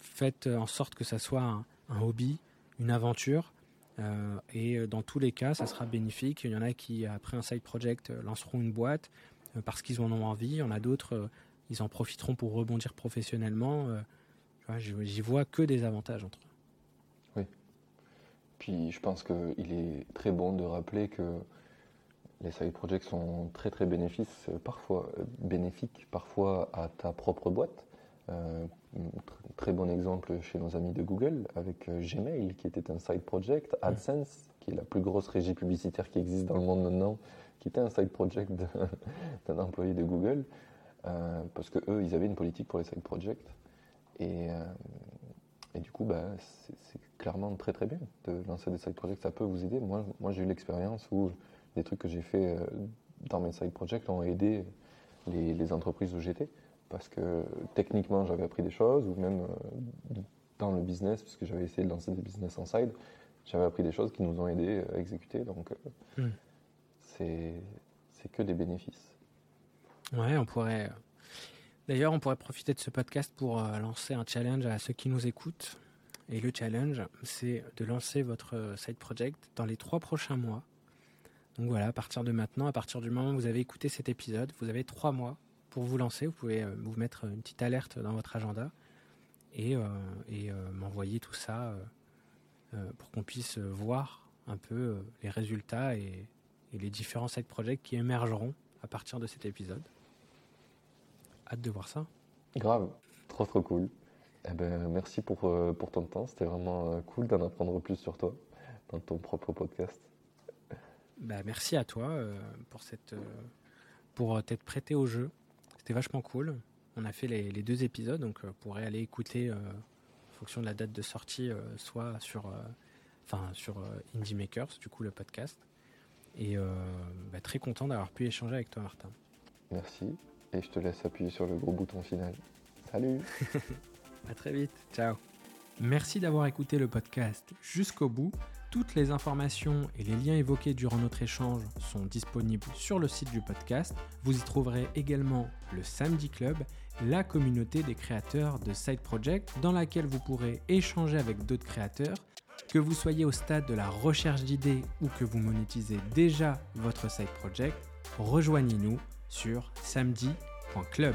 faites en sorte que ça soit un hobby, une aventure, euh, et euh, dans tous les cas, ça sera bénéfique. Il y en a qui, après un side project, euh, lanceront une boîte parce qu'ils en ont envie. Il y en a d'autres, ils en profiteront pour rebondir professionnellement. J'y vois que des avantages entre eux. Oui. Puis je pense qu'il est très bon de rappeler que les side projects sont très très bénéfiques, parfois bénéfiques, parfois à ta propre boîte. Euh, très bon exemple chez nos amis de Google avec euh, Gmail qui était un side project, mm. AdSense qui est la plus grosse régie publicitaire qui existe dans le monde maintenant, qui était un side project [laughs] d'un employé de Google euh, parce que eux ils avaient une politique pour les side projects et, et du coup bah, c'est clairement très très bien de lancer des side projects, ça peut vous aider. Moi, moi j'ai eu l'expérience où des trucs que j'ai fait dans mes side projects ont aidé les, les entreprises où j'étais parce que techniquement j'avais appris des choses, ou même euh, dans le business, puisque j'avais essayé de lancer des business en side, j'avais appris des choses qui nous ont aidés à exécuter. Donc euh, hmm. c'est que des bénéfices. Ouais, on pourrait. D'ailleurs, on pourrait profiter de ce podcast pour euh, lancer un challenge à ceux qui nous écoutent. Et le challenge, c'est de lancer votre side project dans les trois prochains mois. Donc voilà, à partir de maintenant, à partir du moment où vous avez écouté cet épisode, vous avez trois mois pour vous lancer, vous pouvez euh, vous mettre une petite alerte dans votre agenda et, euh, euh, m'envoyer tout ça pour qu'on puisse voir un peu les résultats et, les différents side projects qui émergeront à partir de cet épisode. Hâte de voir ça. Grave, trop trop cool. Eh ben, merci pour, pour ton temps, c'était vraiment cool d'en apprendre plus sur toi dans ton propre podcast. Bah, merci à toi pour, cette, pour t'être prêté au jeu. C'était vachement cool. On a fait les, deux épisodes, donc euh, vous pourrez aller écouter euh, en fonction de la date de sortie, euh, soit sur, enfin, sur Indie Makers, du coup le podcast. Et bah, très content d'avoir pu échanger avec toi, Martin. Merci. Et je te laisse appuyer sur le gros bouton final. Salut [laughs] À très vite. Ciao Merci d'avoir écouté le podcast jusqu'au bout. Toutes les informations et les liens évoqués durant notre échange sont disponibles sur le site du podcast. Vous y trouverez également le Samedi Club, la communauté des créateurs de Side Project dans laquelle vous pourrez échanger avec d'autres créateurs. Que vous soyez au stade de la recherche d'idées ou que vous monétisez déjà votre Side Project, rejoignez-nous sur samedi.club.